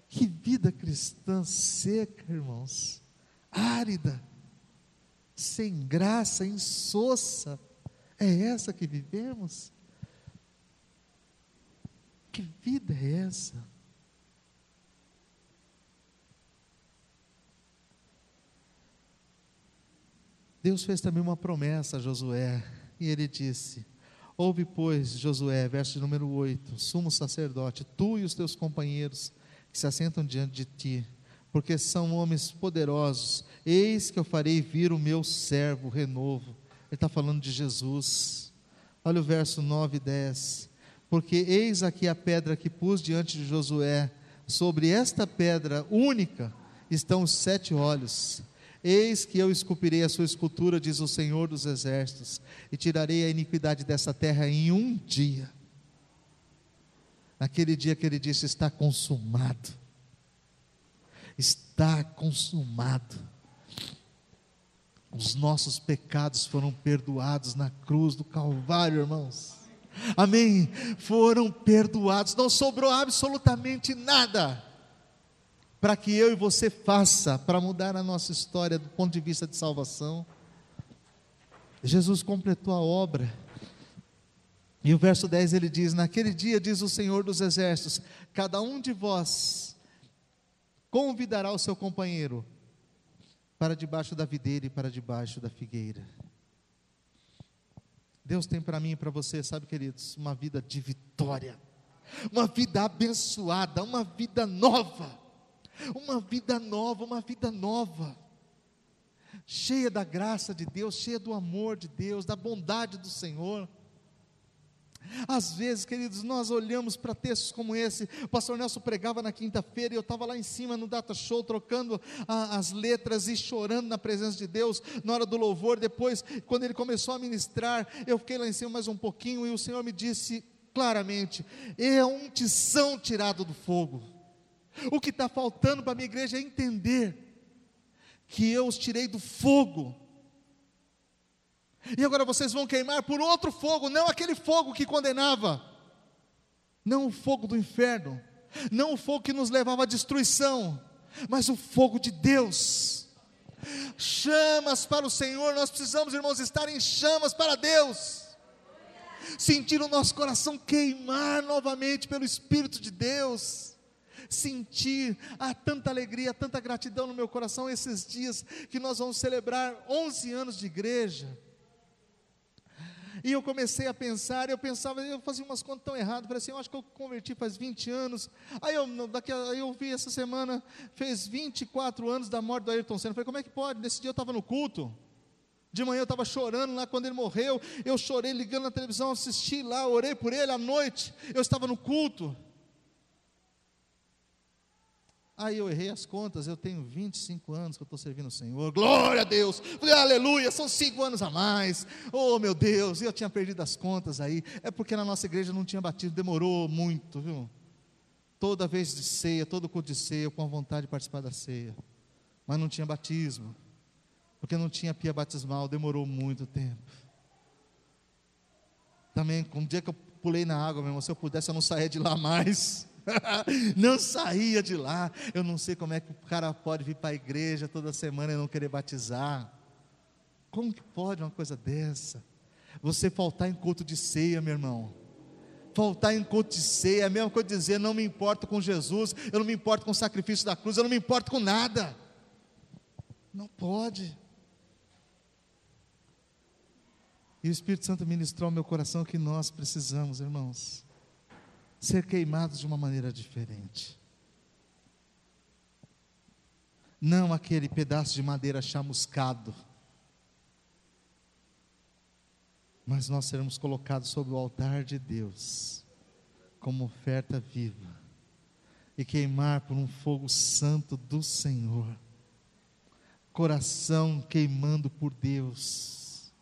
Que vida cristã seca, irmãos, árida, sem graça, insossa, é essa que vivemos? Que vida é essa? Deus fez também uma promessa a Josué, e ele disse: Ouve, pois, Josué, verso número 8: Sumo sacerdote, tu e os teus companheiros que se assentam diante de ti, porque são homens poderosos, eis que eu farei vir o meu servo renovo. Ele está falando de Jesus. Olha o verso 9 e 10 porque eis aqui a pedra que pus diante de Josué, sobre esta pedra única estão os sete olhos. Eis que eu esculpirei a sua escultura, diz o Senhor dos Exércitos, e tirarei a iniquidade dessa terra em um dia. Naquele dia que ele disse: Está consumado. Está consumado. Os nossos pecados foram perdoados na cruz do Calvário, irmãos amém, foram perdoados, não sobrou absolutamente nada para que eu e você faça para mudar a nossa história do ponto de vista de salvação. Jesus completou a obra. E o verso 10 ele diz: Naquele dia, diz o Senhor dos Exércitos, cada um de vós convidará o seu companheiro para debaixo da videira e para debaixo da figueira. Deus tem para mim e para você, sabe, queridos, uma vida de vitória, uma vida abençoada, uma vida nova, uma vida nova, uma vida nova, cheia da graça de Deus, cheia do amor de Deus, da bondade do Senhor. Às vezes, queridos, nós olhamos para textos como esse. O pastor Nelson pregava na quinta-feira e eu estava lá em cima no data show, trocando a, as letras e chorando na presença de Deus na hora do louvor. Depois, quando ele começou a ministrar, eu fiquei lá em cima mais um pouquinho e o Senhor me disse claramente: é um tição tirado do fogo. O que está faltando para a minha igreja é entender que eu os tirei do fogo e agora vocês vão queimar por outro fogo, não aquele fogo que condenava, não o fogo do inferno, não o fogo que nos levava à destruição, mas o fogo de Deus. Chamas para o Senhor, nós precisamos, irmãos, estar em chamas para Deus. Sentir o nosso coração queimar novamente pelo Espírito de Deus sentir há tanta alegria, tanta gratidão no meu coração esses dias que nós vamos celebrar 11 anos de igreja. E eu comecei a pensar, eu pensava, eu fazia umas contas tão erradas, falei assim, eu acho que eu converti faz 20 anos. Aí eu, daqui, aí eu vi essa semana, fez 24 anos da morte do Ayrton Senna. Eu falei, como é que pode? Nesse dia eu estava no culto. De manhã eu estava chorando lá quando ele morreu. Eu chorei ligando na televisão, assisti lá, orei por ele. À noite eu estava no culto. Aí eu errei as contas, eu tenho 25 anos que eu estou servindo o Senhor, glória a Deus, falei, aleluia, são cinco anos a mais, oh meu Deus, eu tinha perdido as contas aí, é porque na nossa igreja não tinha batismo, demorou muito, viu? Toda vez de ceia, todo culto de ceia, eu com a vontade de participar da ceia, mas não tinha batismo, porque não tinha pia batismal, demorou muito tempo. Também, um dia que eu pulei na água, meu irmão, se eu pudesse eu não saía de lá *laughs* mais, *laughs* não saía de lá. Eu não sei como é que o cara pode vir para a igreja toda semana e não querer batizar. Como que pode uma coisa dessa? Você faltar em culto de ceia, meu irmão. Faltar em culto de ceia é a mesma coisa dizer: não me importo com Jesus, eu não me importo com o sacrifício da cruz, eu não me importo com nada. Não pode. E o Espírito Santo ministrou ao meu coração que nós precisamos, irmãos ser queimados de uma maneira diferente. Não aquele pedaço de madeira chamuscado, mas nós seremos colocados sobre o altar de Deus, como oferta viva, e queimar por um fogo santo do Senhor, coração queimando por Deus,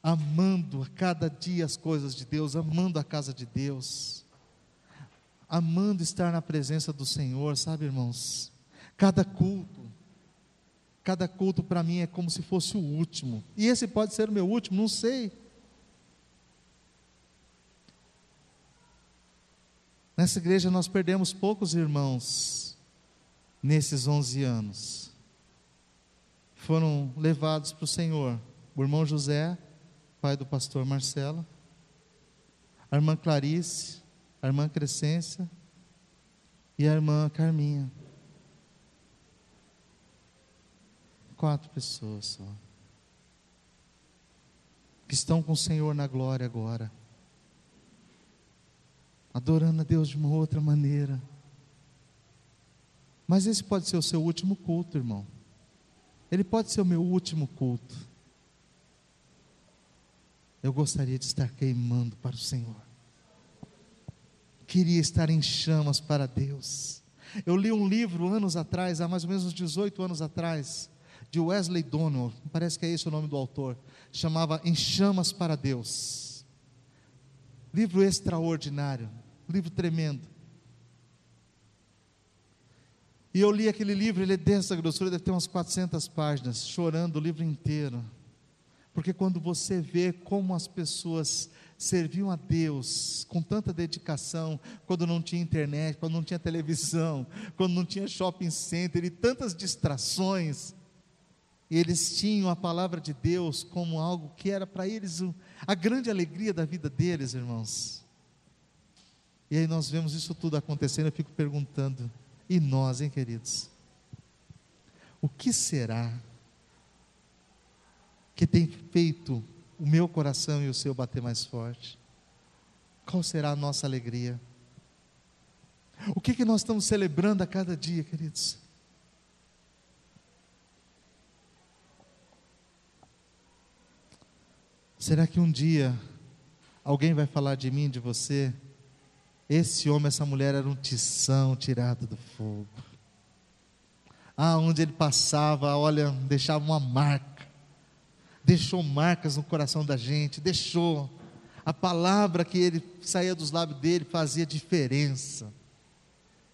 amando a cada dia as coisas de Deus, amando a casa de Deus amando estar na presença do Senhor, sabe, irmãos? Cada culto, cada culto para mim é como se fosse o último. E esse pode ser o meu último, não sei. Nessa igreja nós perdemos poucos irmãos nesses 11 anos. Foram levados para o Senhor. O irmão José, pai do pastor Marcelo, a irmã Clarice, a irmã Crescência e a irmã Carminha. Quatro pessoas só. Que estão com o Senhor na glória agora. Adorando a Deus de uma outra maneira. Mas esse pode ser o seu último culto, irmão. Ele pode ser o meu último culto. Eu gostaria de estar queimando para o Senhor queria estar em chamas para Deus. Eu li um livro anos atrás, há mais ou menos uns 18 anos atrás, de Wesley Donnell, parece que é esse o nome do autor, chamava Em Chamas para Deus. Livro extraordinário, livro tremendo. E eu li aquele livro, ele é dessa grossura, deve ter umas 400 páginas, chorando o livro inteiro. Porque quando você vê como as pessoas serviam a Deus com tanta dedicação, quando não tinha internet, quando não tinha televisão, *laughs* quando não tinha shopping center e tantas distrações. Eles tinham a palavra de Deus como algo que era para eles a grande alegria da vida deles, irmãos. E aí nós vemos isso tudo acontecendo, eu fico perguntando, e nós, hein, queridos? O que será que tem feito o meu coração e o seu bater mais forte? Qual será a nossa alegria? O que, que nós estamos celebrando a cada dia, queridos? Será que um dia alguém vai falar de mim, de você? Esse homem, essa mulher era um tição tirado do fogo. Ah, onde ele passava, olha, deixava uma marca. Deixou marcas no coração da gente, deixou. A palavra que ele saía dos lábios dele fazia diferença.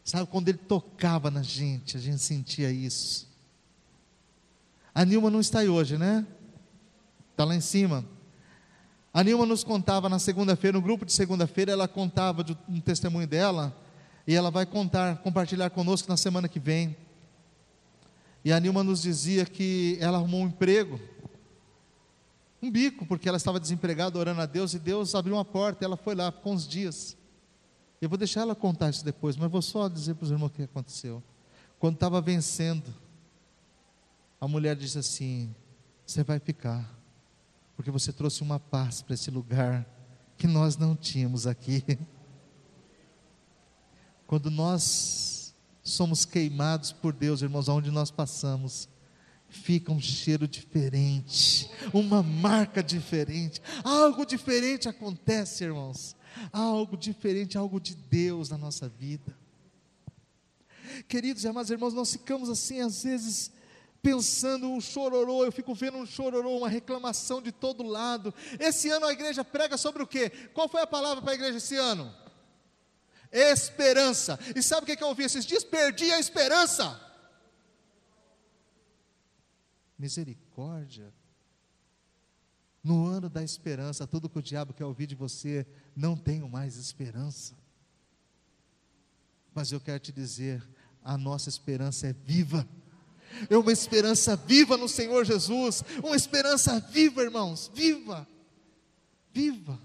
Sabe, quando ele tocava na gente, a gente sentia isso. A Nilma não está aí hoje, né? Está lá em cima. A Nilma nos contava na segunda-feira, no grupo de segunda-feira, ela contava de um testemunho dela, e ela vai contar, compartilhar conosco na semana que vem. E a Nilma nos dizia que ela arrumou um emprego, um bico, porque ela estava desempregada orando a Deus, e Deus abriu uma porta, ela foi lá, ficou uns dias. Eu vou deixar ela contar isso depois, mas vou só dizer para os irmãos o que aconteceu. Quando estava vencendo, a mulher disse assim: Você vai ficar porque você trouxe uma paz para esse lugar que nós não tínhamos aqui. *laughs* Quando nós somos queimados por Deus, irmãos, aonde nós passamos, fica um cheiro diferente, uma marca diferente, algo diferente acontece, irmãos, algo diferente, algo de Deus na nossa vida. Queridos e amados irmãos, nós ficamos assim, às vezes, pensando um chororô, eu fico vendo um chororô, uma reclamação de todo lado. Esse ano a igreja prega sobre o quê? Qual foi a palavra para a igreja esse ano? Esperança. E sabe o que, que eu ouvi esses dias? Perdi a esperança. Misericórdia. No ano da esperança, tudo que o diabo quer ouvir de você, não tenho mais esperança. Mas eu quero te dizer, a nossa esperança é viva é uma esperança viva no Senhor Jesus, uma esperança viva, irmãos, viva, viva.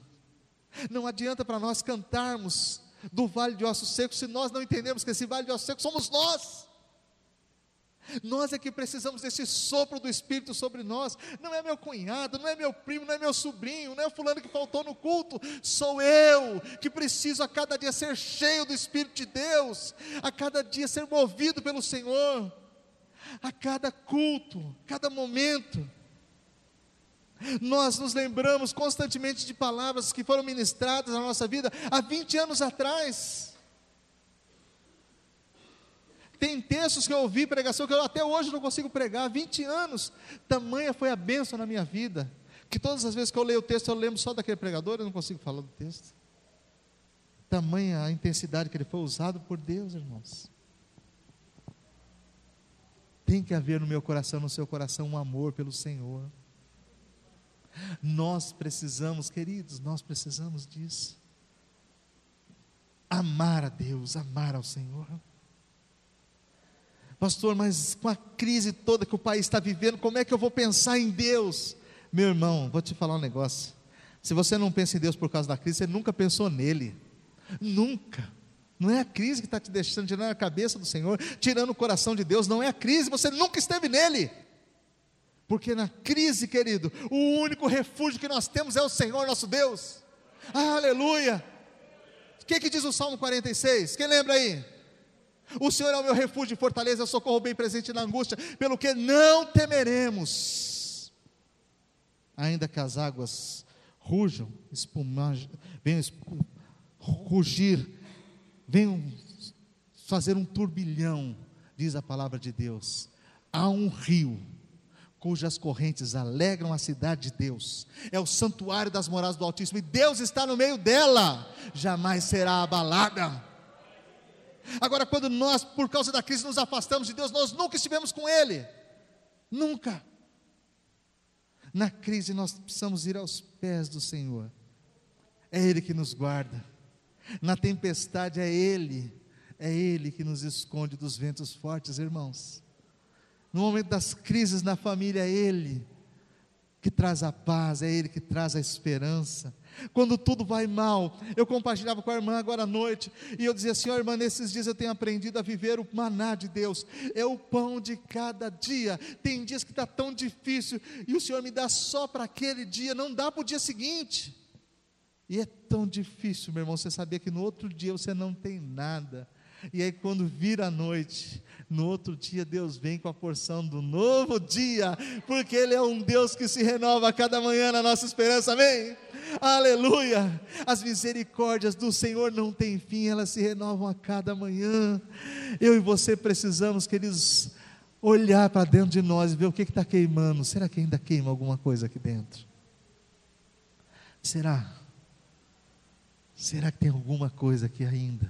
Não adianta para nós cantarmos do vale de ossos secos se nós não entendemos que esse vale de ossos secos somos nós. Nós é que precisamos desse sopro do Espírito sobre nós. Não é meu cunhado, não é meu primo, não é meu sobrinho, não é o fulano que faltou no culto. Sou eu que preciso a cada dia ser cheio do Espírito de Deus, a cada dia ser movido pelo Senhor a cada culto, cada momento. Nós nos lembramos constantemente de palavras que foram ministradas na nossa vida há 20 anos atrás. Tem textos que eu ouvi, pregação que eu até hoje não consigo pregar, há 20 anos. Tamanha foi a bênção na minha vida, que todas as vezes que eu leio o texto eu lembro só daquele pregador, eu não consigo falar do texto. Tamanha a intensidade que ele foi usado por Deus, irmãos. Tem que haver no meu coração, no seu coração, um amor pelo Senhor. Nós precisamos, queridos, nós precisamos disso. Amar a Deus, amar ao Senhor. Pastor, mas com a crise toda que o país está vivendo, como é que eu vou pensar em Deus? Meu irmão, vou te falar um negócio. Se você não pensa em Deus por causa da crise, você nunca pensou nele. Nunca. Não é a crise que está te deixando, tirando a cabeça do Senhor, tirando o coração de Deus, não é a crise, você nunca esteve nele. Porque na crise, querido, o único refúgio que nós temos é o Senhor nosso Deus. Aleluia! O que, que diz o Salmo 46? Quem lembra aí? O Senhor é o meu refúgio e fortaleza, socorro bem presente na angústia, pelo que não temeremos. Ainda que as águas rujam, venham rugir venham fazer um turbilhão, diz a palavra de Deus. Há um rio cujas correntes alegram a cidade de Deus. É o santuário das moradas do Altíssimo e Deus está no meio dela. Jamais será abalada. Agora, quando nós, por causa da crise, nos afastamos de Deus, nós nunca estivemos com Ele. Nunca. Na crise, nós precisamos ir aos pés do Senhor. É Ele que nos guarda. Na tempestade é Ele, é Ele que nos esconde dos ventos fortes, irmãos. no momento das crises na família, é Ele que traz a paz, é Ele que traz a esperança. Quando tudo vai mal, eu compartilhava com a irmã agora à noite, e eu dizia assim: oh, irmã, nesses dias eu tenho aprendido a viver o maná de Deus, é o pão de cada dia. Tem dias que está tão difícil, e o Senhor me dá só para aquele dia, não dá para o dia seguinte. E é tão difícil, meu irmão, você saber que no outro dia você não tem nada. E aí, quando vira a noite, no outro dia Deus vem com a porção do novo dia, porque Ele é um Deus que se renova a cada manhã na nossa esperança, amém? Aleluia! As misericórdias do Senhor não têm fim, elas se renovam a cada manhã. Eu e você precisamos, queridos, olhar para dentro de nós e ver o que está queimando. Será que ainda queima alguma coisa aqui dentro? Será? Será que tem alguma coisa aqui ainda?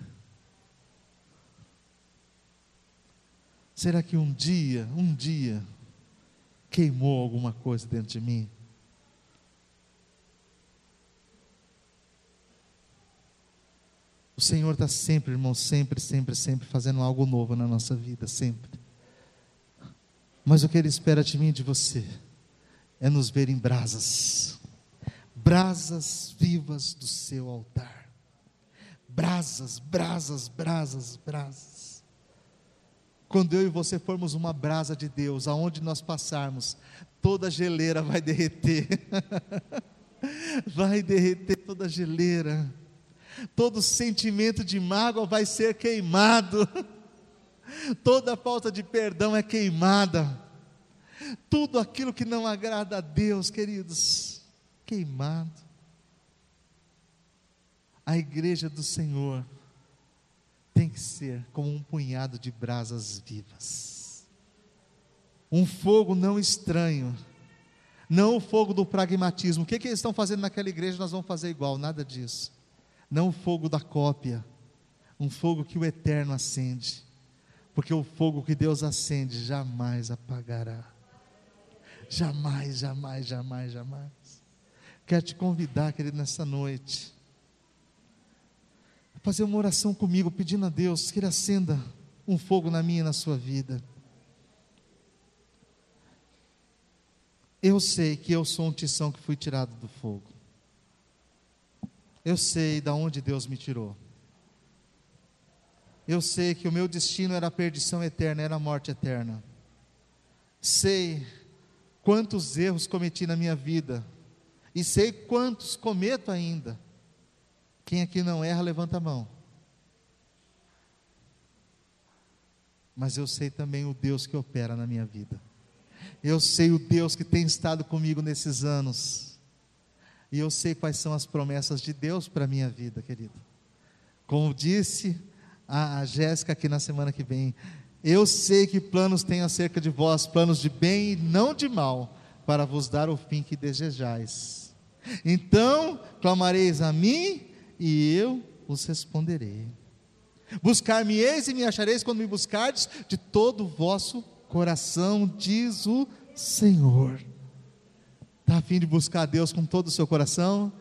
Será que um dia, um dia, queimou alguma coisa dentro de mim? O Senhor está sempre, irmão, sempre, sempre, sempre fazendo algo novo na nossa vida, sempre. Mas o que Ele espera de mim e de você é nos ver em brasas, brasas vivas do seu altar. Brasas, brasas, brasas, brasas. Quando eu e você formos uma brasa de Deus, aonde nós passarmos, toda geleira vai derreter. *laughs* vai derreter toda geleira. Todo sentimento de mágoa vai ser queimado. *laughs* Toda falta de perdão é queimada. Tudo aquilo que não agrada a Deus, queridos, queimado. A igreja do Senhor tem que ser como um punhado de brasas vivas. Um fogo não estranho, não o fogo do pragmatismo. O que, que eles estão fazendo naquela igreja, nós vamos fazer igual, nada disso. Não o fogo da cópia, um fogo que o eterno acende, porque o fogo que Deus acende jamais apagará. Jamais, jamais, jamais, jamais. Quero te convidar, querido, nessa noite fazer uma oração comigo, pedindo a Deus que Ele acenda um fogo na minha e na sua vida. Eu sei que eu sou um tição que fui tirado do fogo. Eu sei da onde Deus me tirou. Eu sei que o meu destino era a perdição eterna, era a morte eterna. Sei quantos erros cometi na minha vida e sei quantos cometo ainda. Quem aqui não erra, levanta a mão. Mas eu sei também o Deus que opera na minha vida. Eu sei o Deus que tem estado comigo nesses anos. E eu sei quais são as promessas de Deus para a minha vida, querido. Como disse a, Jéssica aqui na semana que vem, eu sei que planos tenho acerca de vós, planos de bem e não de mal, para vos dar o fim que desejais. Então, clamareis a mim e eu os responderei. Buscar-me-eis e me achareis quando me buscardes de todo o vosso coração, diz o Senhor. Está a fim de buscar a Deus com todo o seu coração?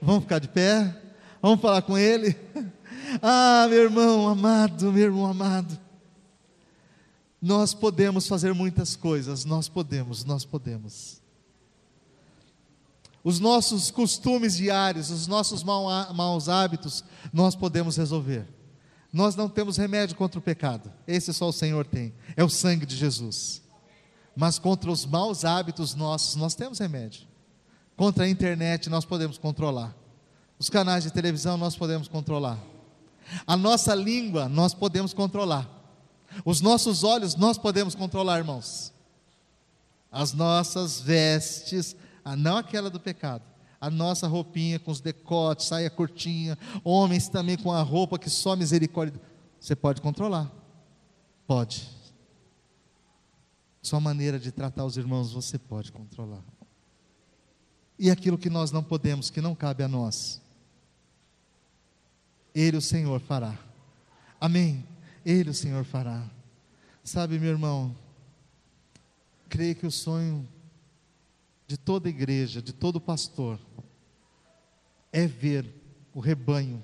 Vamos ficar de pé? Vamos falar com Ele? *laughs* Ah, meu irmão amado, meu irmão amado. Nós podemos fazer muitas coisas, nós podemos, nós podemos os nossos costumes diários, os nossos maus hábitos, nós podemos resolver. Nós não temos remédio contra o pecado, esse só o Senhor tem, é o sangue de Jesus. Mas contra os maus hábitos nossos, nós temos remédio. Contra a internet, nós podemos controlar. Os canais de televisão, nós podemos controlar. A nossa língua, nós podemos controlar. Os nossos olhos, nós podemos controlar, irmãos. As nossas vestes, ah, não aquela do pecado. A nossa roupinha com os decotes, saia curtinha, homens também com a roupa que só misericórdia. Você pode controlar. Pode. Sua maneira de tratar os irmãos você pode controlar. E aquilo que nós não podemos, que não cabe a nós, Ele, o Senhor, fará. Amém? Ele, o Senhor, fará. Sabe, meu irmão, creio que o sonho de toda igreja, de todo pastor, é ver o rebanho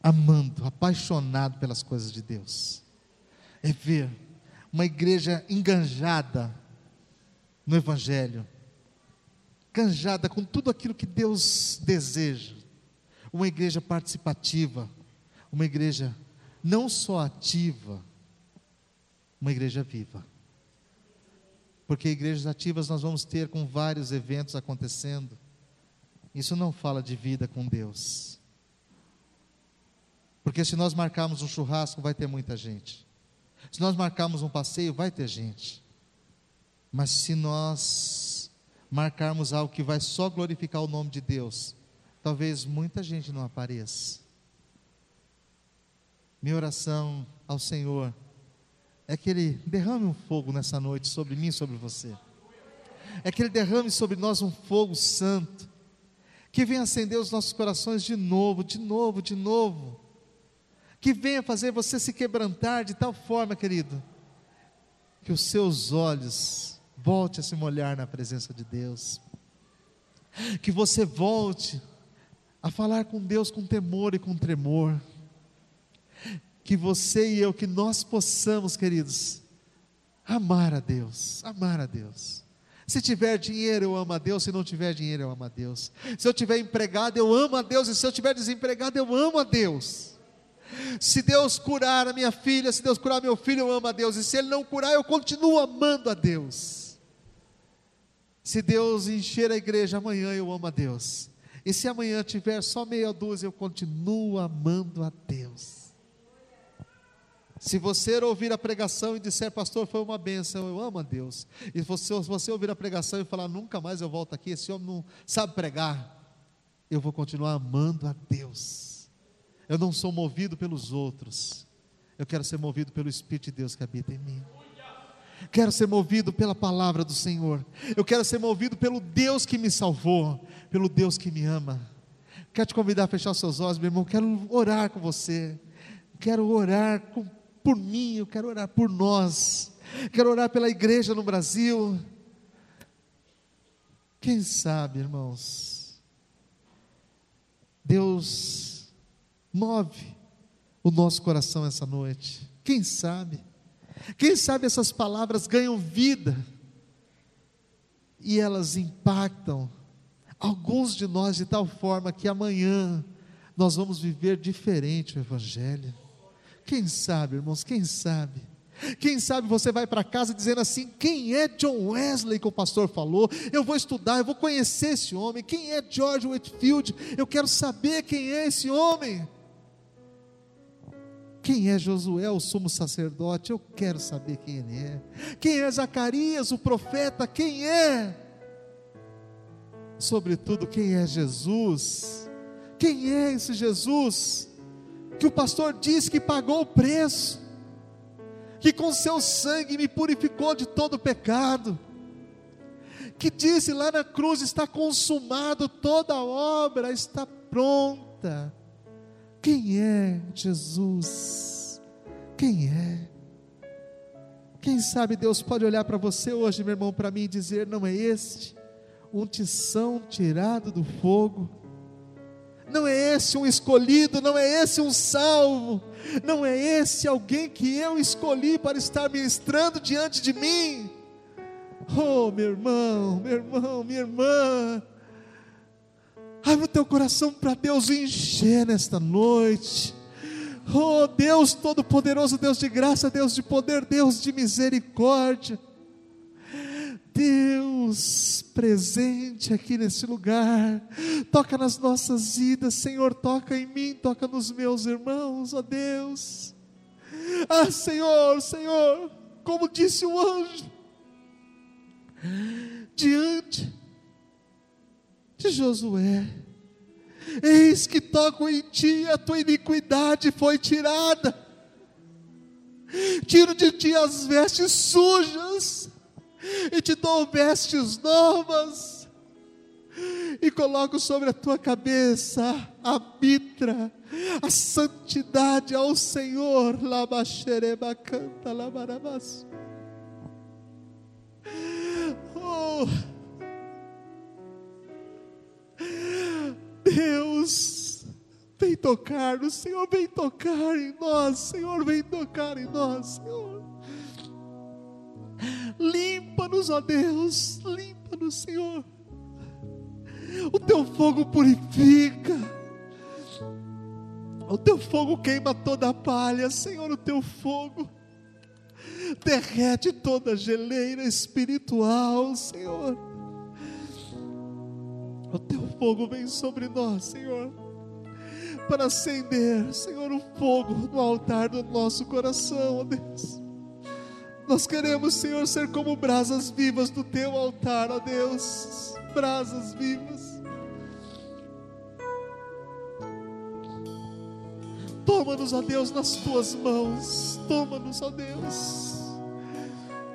amando, apaixonado pelas coisas de Deus. É ver uma igreja enganjada no Evangelho, enganjada com tudo aquilo que Deus deseja, uma igreja participativa, uma igreja não só ativa, uma igreja viva. Porque igrejas ativas nós vamos ter com vários eventos acontecendo. Isso não fala de vida com Deus. Porque se nós marcarmos um churrasco, vai ter muita gente. Se nós marcarmos um passeio, vai ter gente. Mas se nós marcarmos algo que vai só glorificar o nome de Deus, talvez muita gente não apareça. Minha oração ao Senhor é que Ele derrame um fogo nessa noite sobre mim e sobre você. É que Ele derrame sobre nós um fogo santo, que venha acender os nossos corações de novo, de novo, de novo. Que venha fazer você se quebrantar de tal forma, querido, que os seus olhos volte a se molhar na presença de Deus. Que você volte a falar com Deus com temor e com tremor que você e eu, que nós possamos, queridos, amar a Deus, amar a Deus. Se tiver dinheiro, eu amo a Deus. Se não tiver dinheiro, eu amo a Deus. Se eu tiver empregado, eu amo a Deus. E se eu tiver desempregado, eu amo a Deus. Se Deus curar a minha filha, se Deus curar meu filho, eu amo a Deus. E se Ele não curar, eu continuo amando a Deus. Se Deus encher a igreja amanhã, eu amo a Deus. E se amanhã tiver só meia dúzia, eu continuo amando a Deus. Se você ouvir a pregação e disser, pastor, foi uma benção, eu amo a Deus. E se você, você ouvir a pregação e falar, nunca mais eu volto aqui, esse homem não sabe pregar, eu vou continuar amando a Deus. Eu não sou movido pelos outros, eu quero ser movido pelo Espírito de Deus que habita em mim. Quero ser movido pela palavra do Senhor. Eu quero ser movido pelo Deus que me salvou, pelo Deus que me ama. Quero te convidar a fechar seus olhos, meu irmão. Quero orar com você. Quero orar com por mim, eu quero orar por nós, quero orar pela igreja no Brasil. Quem sabe, irmãos, Deus move o nosso coração essa noite. Quem sabe? Quem sabe essas palavras ganham vida e elas impactam alguns de nós de tal forma que amanhã nós vamos viver diferente o Evangelho. Quem sabe, irmãos, quem sabe? Quem sabe você vai para casa dizendo assim: quem é John Wesley que o pastor falou? Eu vou estudar, eu vou conhecer esse homem. Quem é George Whitfield? Eu quero saber quem é esse homem. Quem é Josué, o sumo sacerdote? Eu quero saber quem ele é. Quem é Zacarias, o profeta? Quem é? Sobretudo, quem é Jesus? Quem é esse Jesus? que o pastor disse que pagou o preço, que com seu sangue me purificou de todo pecado, que disse lá na cruz: está consumado, toda a obra está pronta. Quem é Jesus? Quem é? Quem sabe Deus pode olhar para você hoje, meu irmão, para mim e dizer: não é este, um tição tirado do fogo não é esse um escolhido, não é esse um salvo, não é esse alguém que eu escolhi para estar ministrando diante de mim. Oh, meu irmão, meu irmão, minha irmã, abre o teu coração para Deus encher nesta noite. Oh, Deus Todo-Poderoso, Deus de graça, Deus de poder, Deus de misericórdia. Deus presente aqui nesse lugar, toca nas nossas vidas, Senhor, toca em mim, toca nos meus irmãos, ó Deus. Ah, Senhor, Senhor, como disse o anjo, diante de Josué, eis que toco em ti, a tua iniquidade foi tirada, tiro de ti as vestes sujas, e te dou vestes novas, e coloco sobre a tua cabeça a mitra, a santidade ao Senhor, Labaxereba canta, Labarabas. Oh, Deus, vem tocar no Senhor, vem tocar em nós, Senhor, vem tocar em nós, Senhor. Limpa-nos, ó Deus, limpa-nos, Senhor. O teu fogo purifica. O teu fogo queima toda a palha, Senhor, o teu fogo derrete toda geleira espiritual, Senhor. Fogo vem sobre nós, Senhor, para acender, Senhor, o fogo no altar do nosso coração, ó Deus. Nós queremos, Senhor, ser como brasas vivas do teu altar, ó Deus, brasas vivas. Toma-nos, ó Deus, nas tuas mãos. Toma-nos, ó Deus.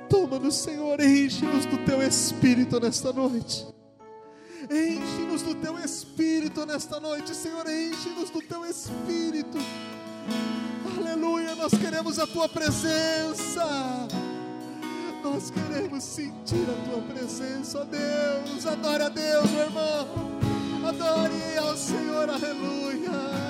Toma-nos, Senhor, enche-nos do teu espírito nesta noite. Enche-nos do teu espírito nesta noite, Senhor, enche-nos do teu espírito. Aleluia, nós queremos a tua presença. Nós queremos sentir a tua presença, ó Deus. Adore a Deus, meu irmão. Adore ao Senhor, aleluia.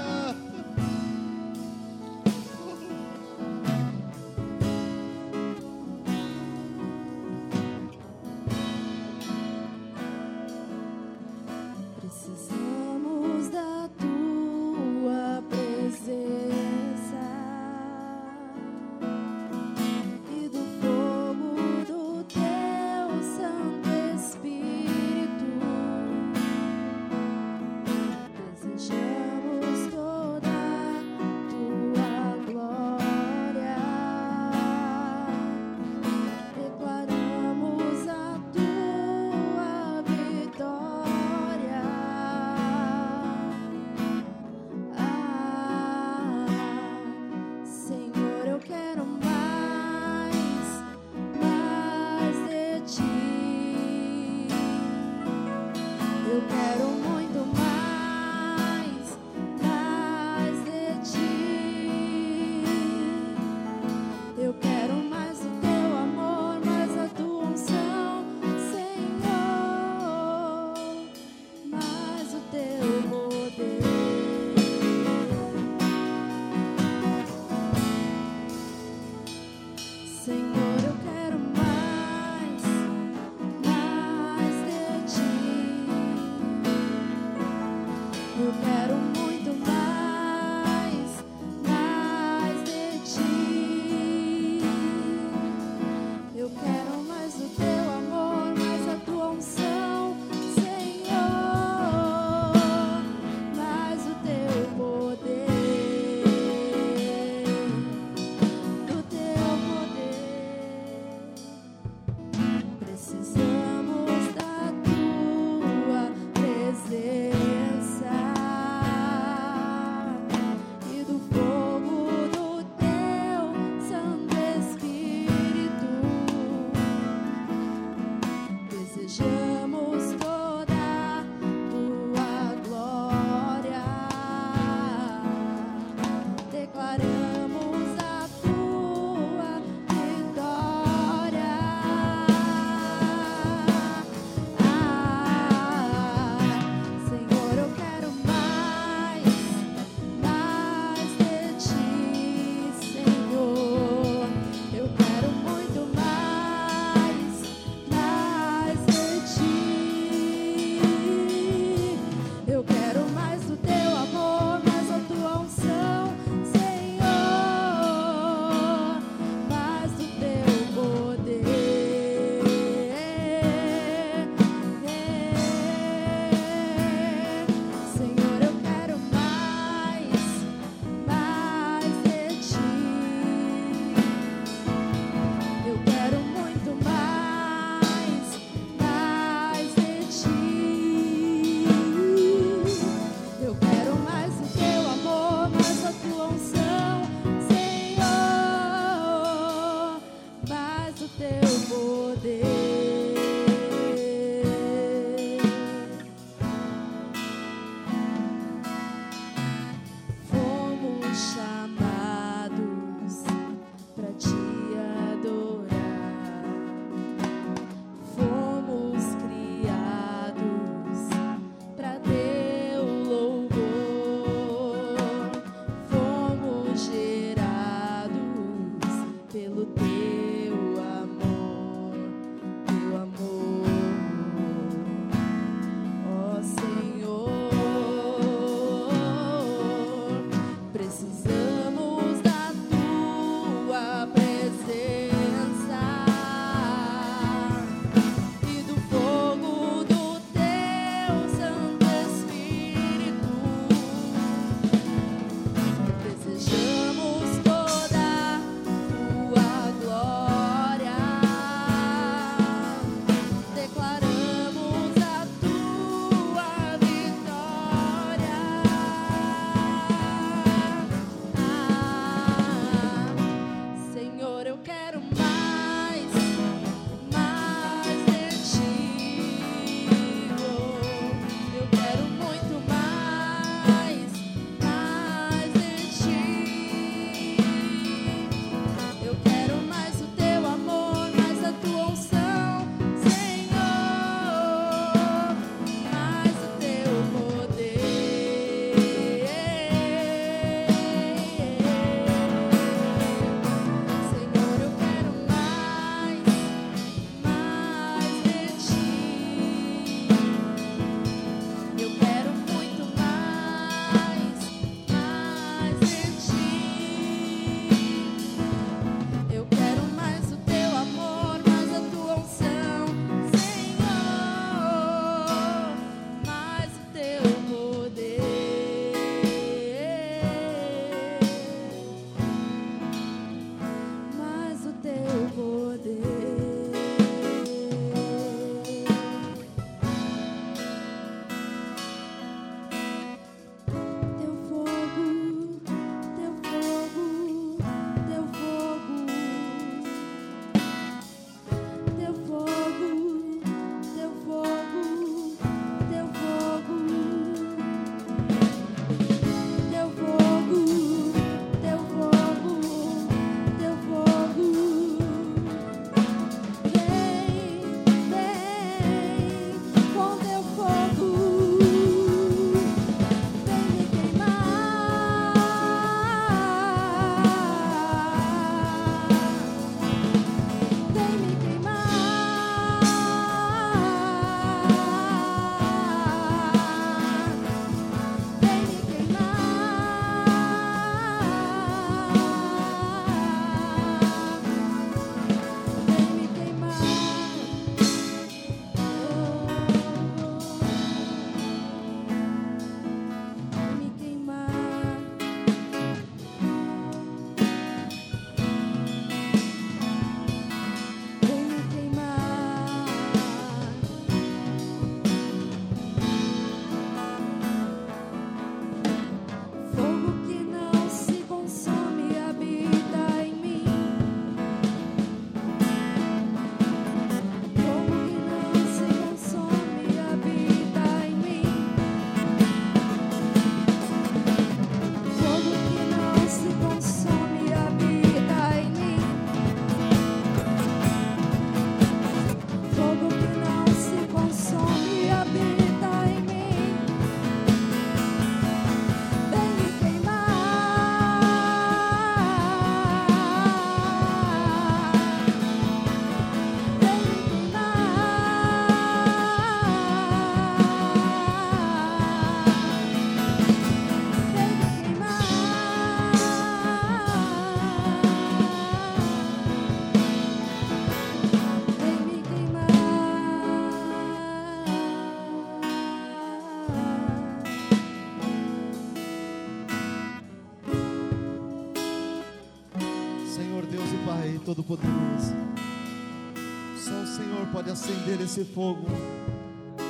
Esse fogo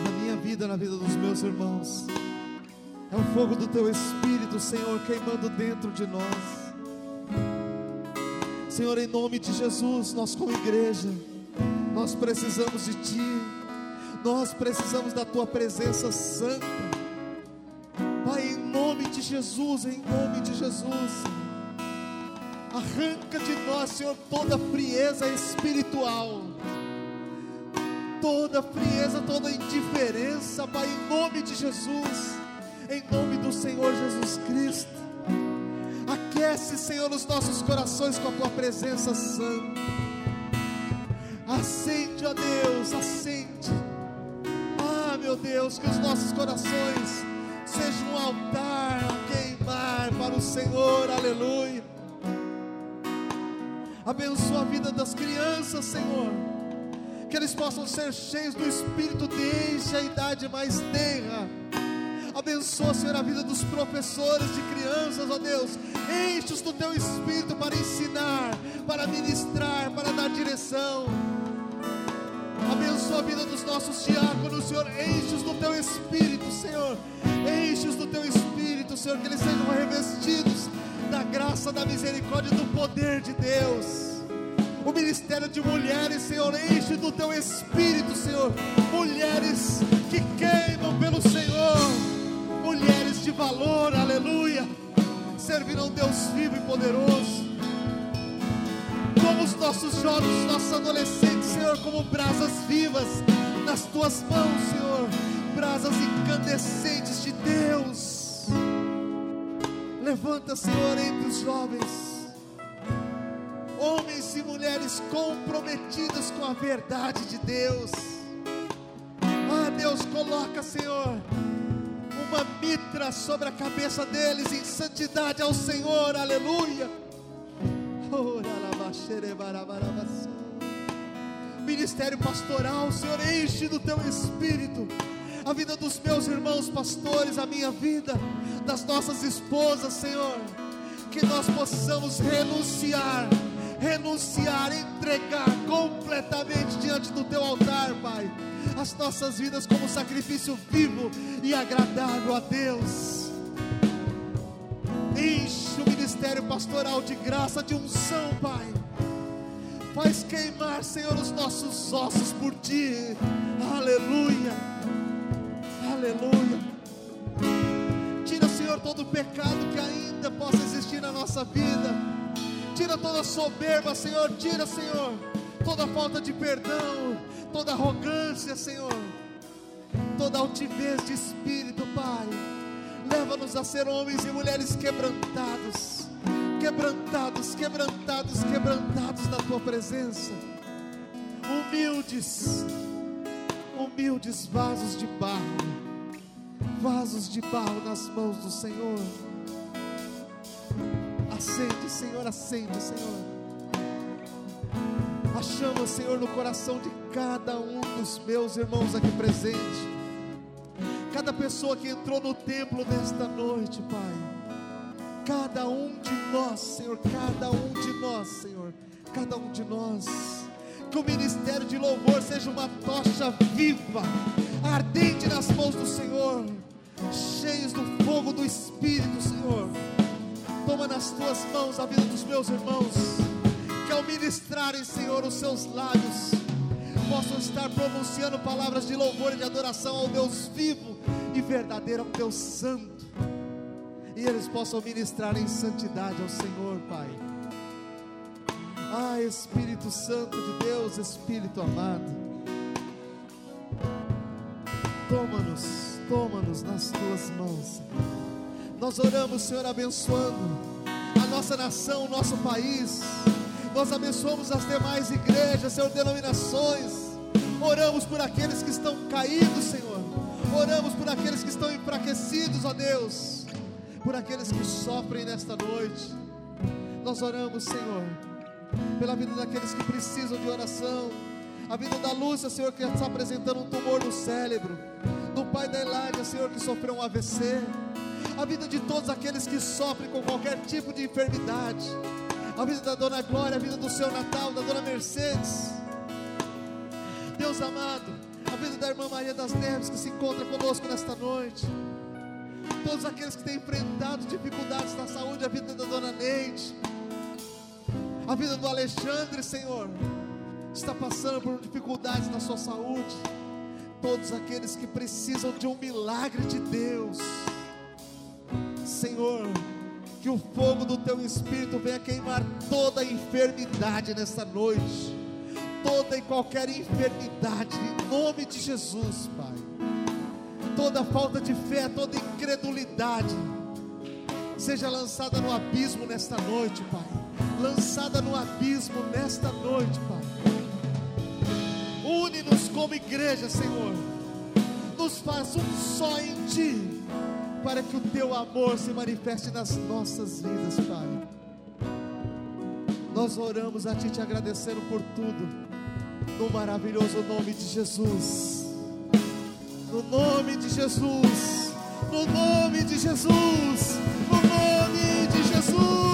na minha vida, na vida dos meus irmãos. É o fogo do Teu Espírito, Senhor, queimando dentro de nós. Senhor, em nome de Jesus, nós como igreja, nós precisamos de Ti, nós precisamos da Tua presença santa. Pai, em nome de Jesus, em nome de Jesus. Arranca de nós, Senhor, toda frieza espiritual, toda frieza, toda indiferença, Pai, em nome de Jesus, em nome do Senhor Jesus Cristo. Aquece, Senhor, os nossos corações com a tua presença santa. Acende, ó Deus, acende. Ah, meu Deus, que os nossos corações sejam um altar a queimar para o Senhor, aleluia. Abençoa a vida das crianças, Senhor. Que eles possam ser cheios do Espírito desde a idade mais tenra. Abençoa, Senhor, a vida dos professores de crianças, ó Deus. Enche-os do teu Espírito para ensinar, para ministrar, para dar direção. Abençoa a vida dos nossos diáconos, Senhor. Enche-os do teu Espírito, Senhor. Enche-os do teu Espírito, Senhor. Que eles sejam revestidos da graça, da misericórdia e do poder de Deus. Ministério de mulheres, Senhor, enche do teu espírito, Senhor. Mulheres que queimam pelo Senhor, mulheres de valor, aleluia. Servirão Deus vivo e poderoso. Como os nossos jovens, nossos adolescentes, Senhor, como brasas vivas nas tuas mãos, Senhor, brasas incandescentes de Deus. Levanta, Senhor, entre os jovens homens e mulheres comprometidos com a verdade de Deus. Ah, Deus, coloca, Senhor, uma mitra sobre a cabeça deles em santidade ao Senhor, aleluia. Ministério pastoral, Senhor, enche do teu espírito a vida dos meus irmãos pastores, a minha vida, das nossas esposas, Senhor, que nós possamos renunciar renunciar, entregar completamente diante do teu altar, Pai, as nossas vidas como sacrifício vivo e agradável a Deus. Enche o ministério pastoral de graça, de unção, Pai. Faz queimar, Senhor, os nossos ossos por ti. Aleluia. Aleluia. Tira, Senhor, todo o pecado que ainda possa existir na nossa vida Tira toda soberba, Senhor. Tira, Senhor, toda falta de perdão, toda arrogância, Senhor. Toda altivez de espírito, Pai. Leva-nos a ser homens e mulheres quebrantados, quebrantados, quebrantados, quebrantados na tua presença. Humildes, humildes vasos de barro, vasos de barro nas mãos do Senhor. Acende, Senhor, acende, Senhor. A chama, Senhor, no coração de cada um dos meus irmãos aqui presentes. Cada pessoa que entrou no templo nesta noite, Pai. Cada um de nós, Senhor, cada um de nós, Senhor, cada um de nós. Que o ministério de louvor seja uma tocha viva, ardente nas mãos do Senhor, cheios do fogo do Espírito, Senhor Toma nas tuas mãos a vida dos meus irmãos, que ao ministrarem, Senhor, os seus lábios, possam estar pronunciando palavras de louvor e de adoração ao Deus vivo e verdadeiro, ao Deus santo, e eles possam ministrar em santidade ao Senhor, Pai. Ah, Espírito Santo de Deus, Espírito amado, toma-nos, toma-nos nas tuas mãos, Senhor. Nós oramos, Senhor, abençoando a nossa nação, o nosso país. Nós abençoamos as demais igrejas, Senhor, denominações. Oramos por aqueles que estão caídos, Senhor. Oramos por aqueles que estão enfraquecidos, ó Deus. Por aqueles que sofrem nesta noite. Nós oramos, Senhor, pela vida daqueles que precisam de oração. A vida da Lúcia, Senhor, que está apresentando um tumor no cérebro. Do pai da Eládia, Senhor, que sofreu um AVC a vida de todos aqueles que sofrem com qualquer tipo de enfermidade, a vida da dona Glória, a vida do seu Natal, da dona Mercedes. Deus amado, a vida da irmã Maria das Neves que se encontra conosco nesta noite. Todos aqueles que têm enfrentado dificuldades na saúde, a vida da dona Neide, a vida do Alexandre, Senhor, está passando por dificuldades na sua saúde. Todos aqueles que precisam de um milagre de Deus Senhor, que o fogo do teu espírito venha queimar toda enfermidade nessa noite, toda e qualquer enfermidade, em nome de Jesus, Pai. Toda falta de fé, toda incredulidade, seja lançada no abismo nesta noite, Pai. Lançada no abismo nesta noite, Pai. Une-nos como igreja, Senhor. Nos faz um só em Ti para que o teu amor se manifeste nas nossas vidas, Pai. Nós oramos a Ti te agradecendo por tudo, no maravilhoso nome de Jesus. No nome de Jesus, no nome de Jesus, no nome de Jesus.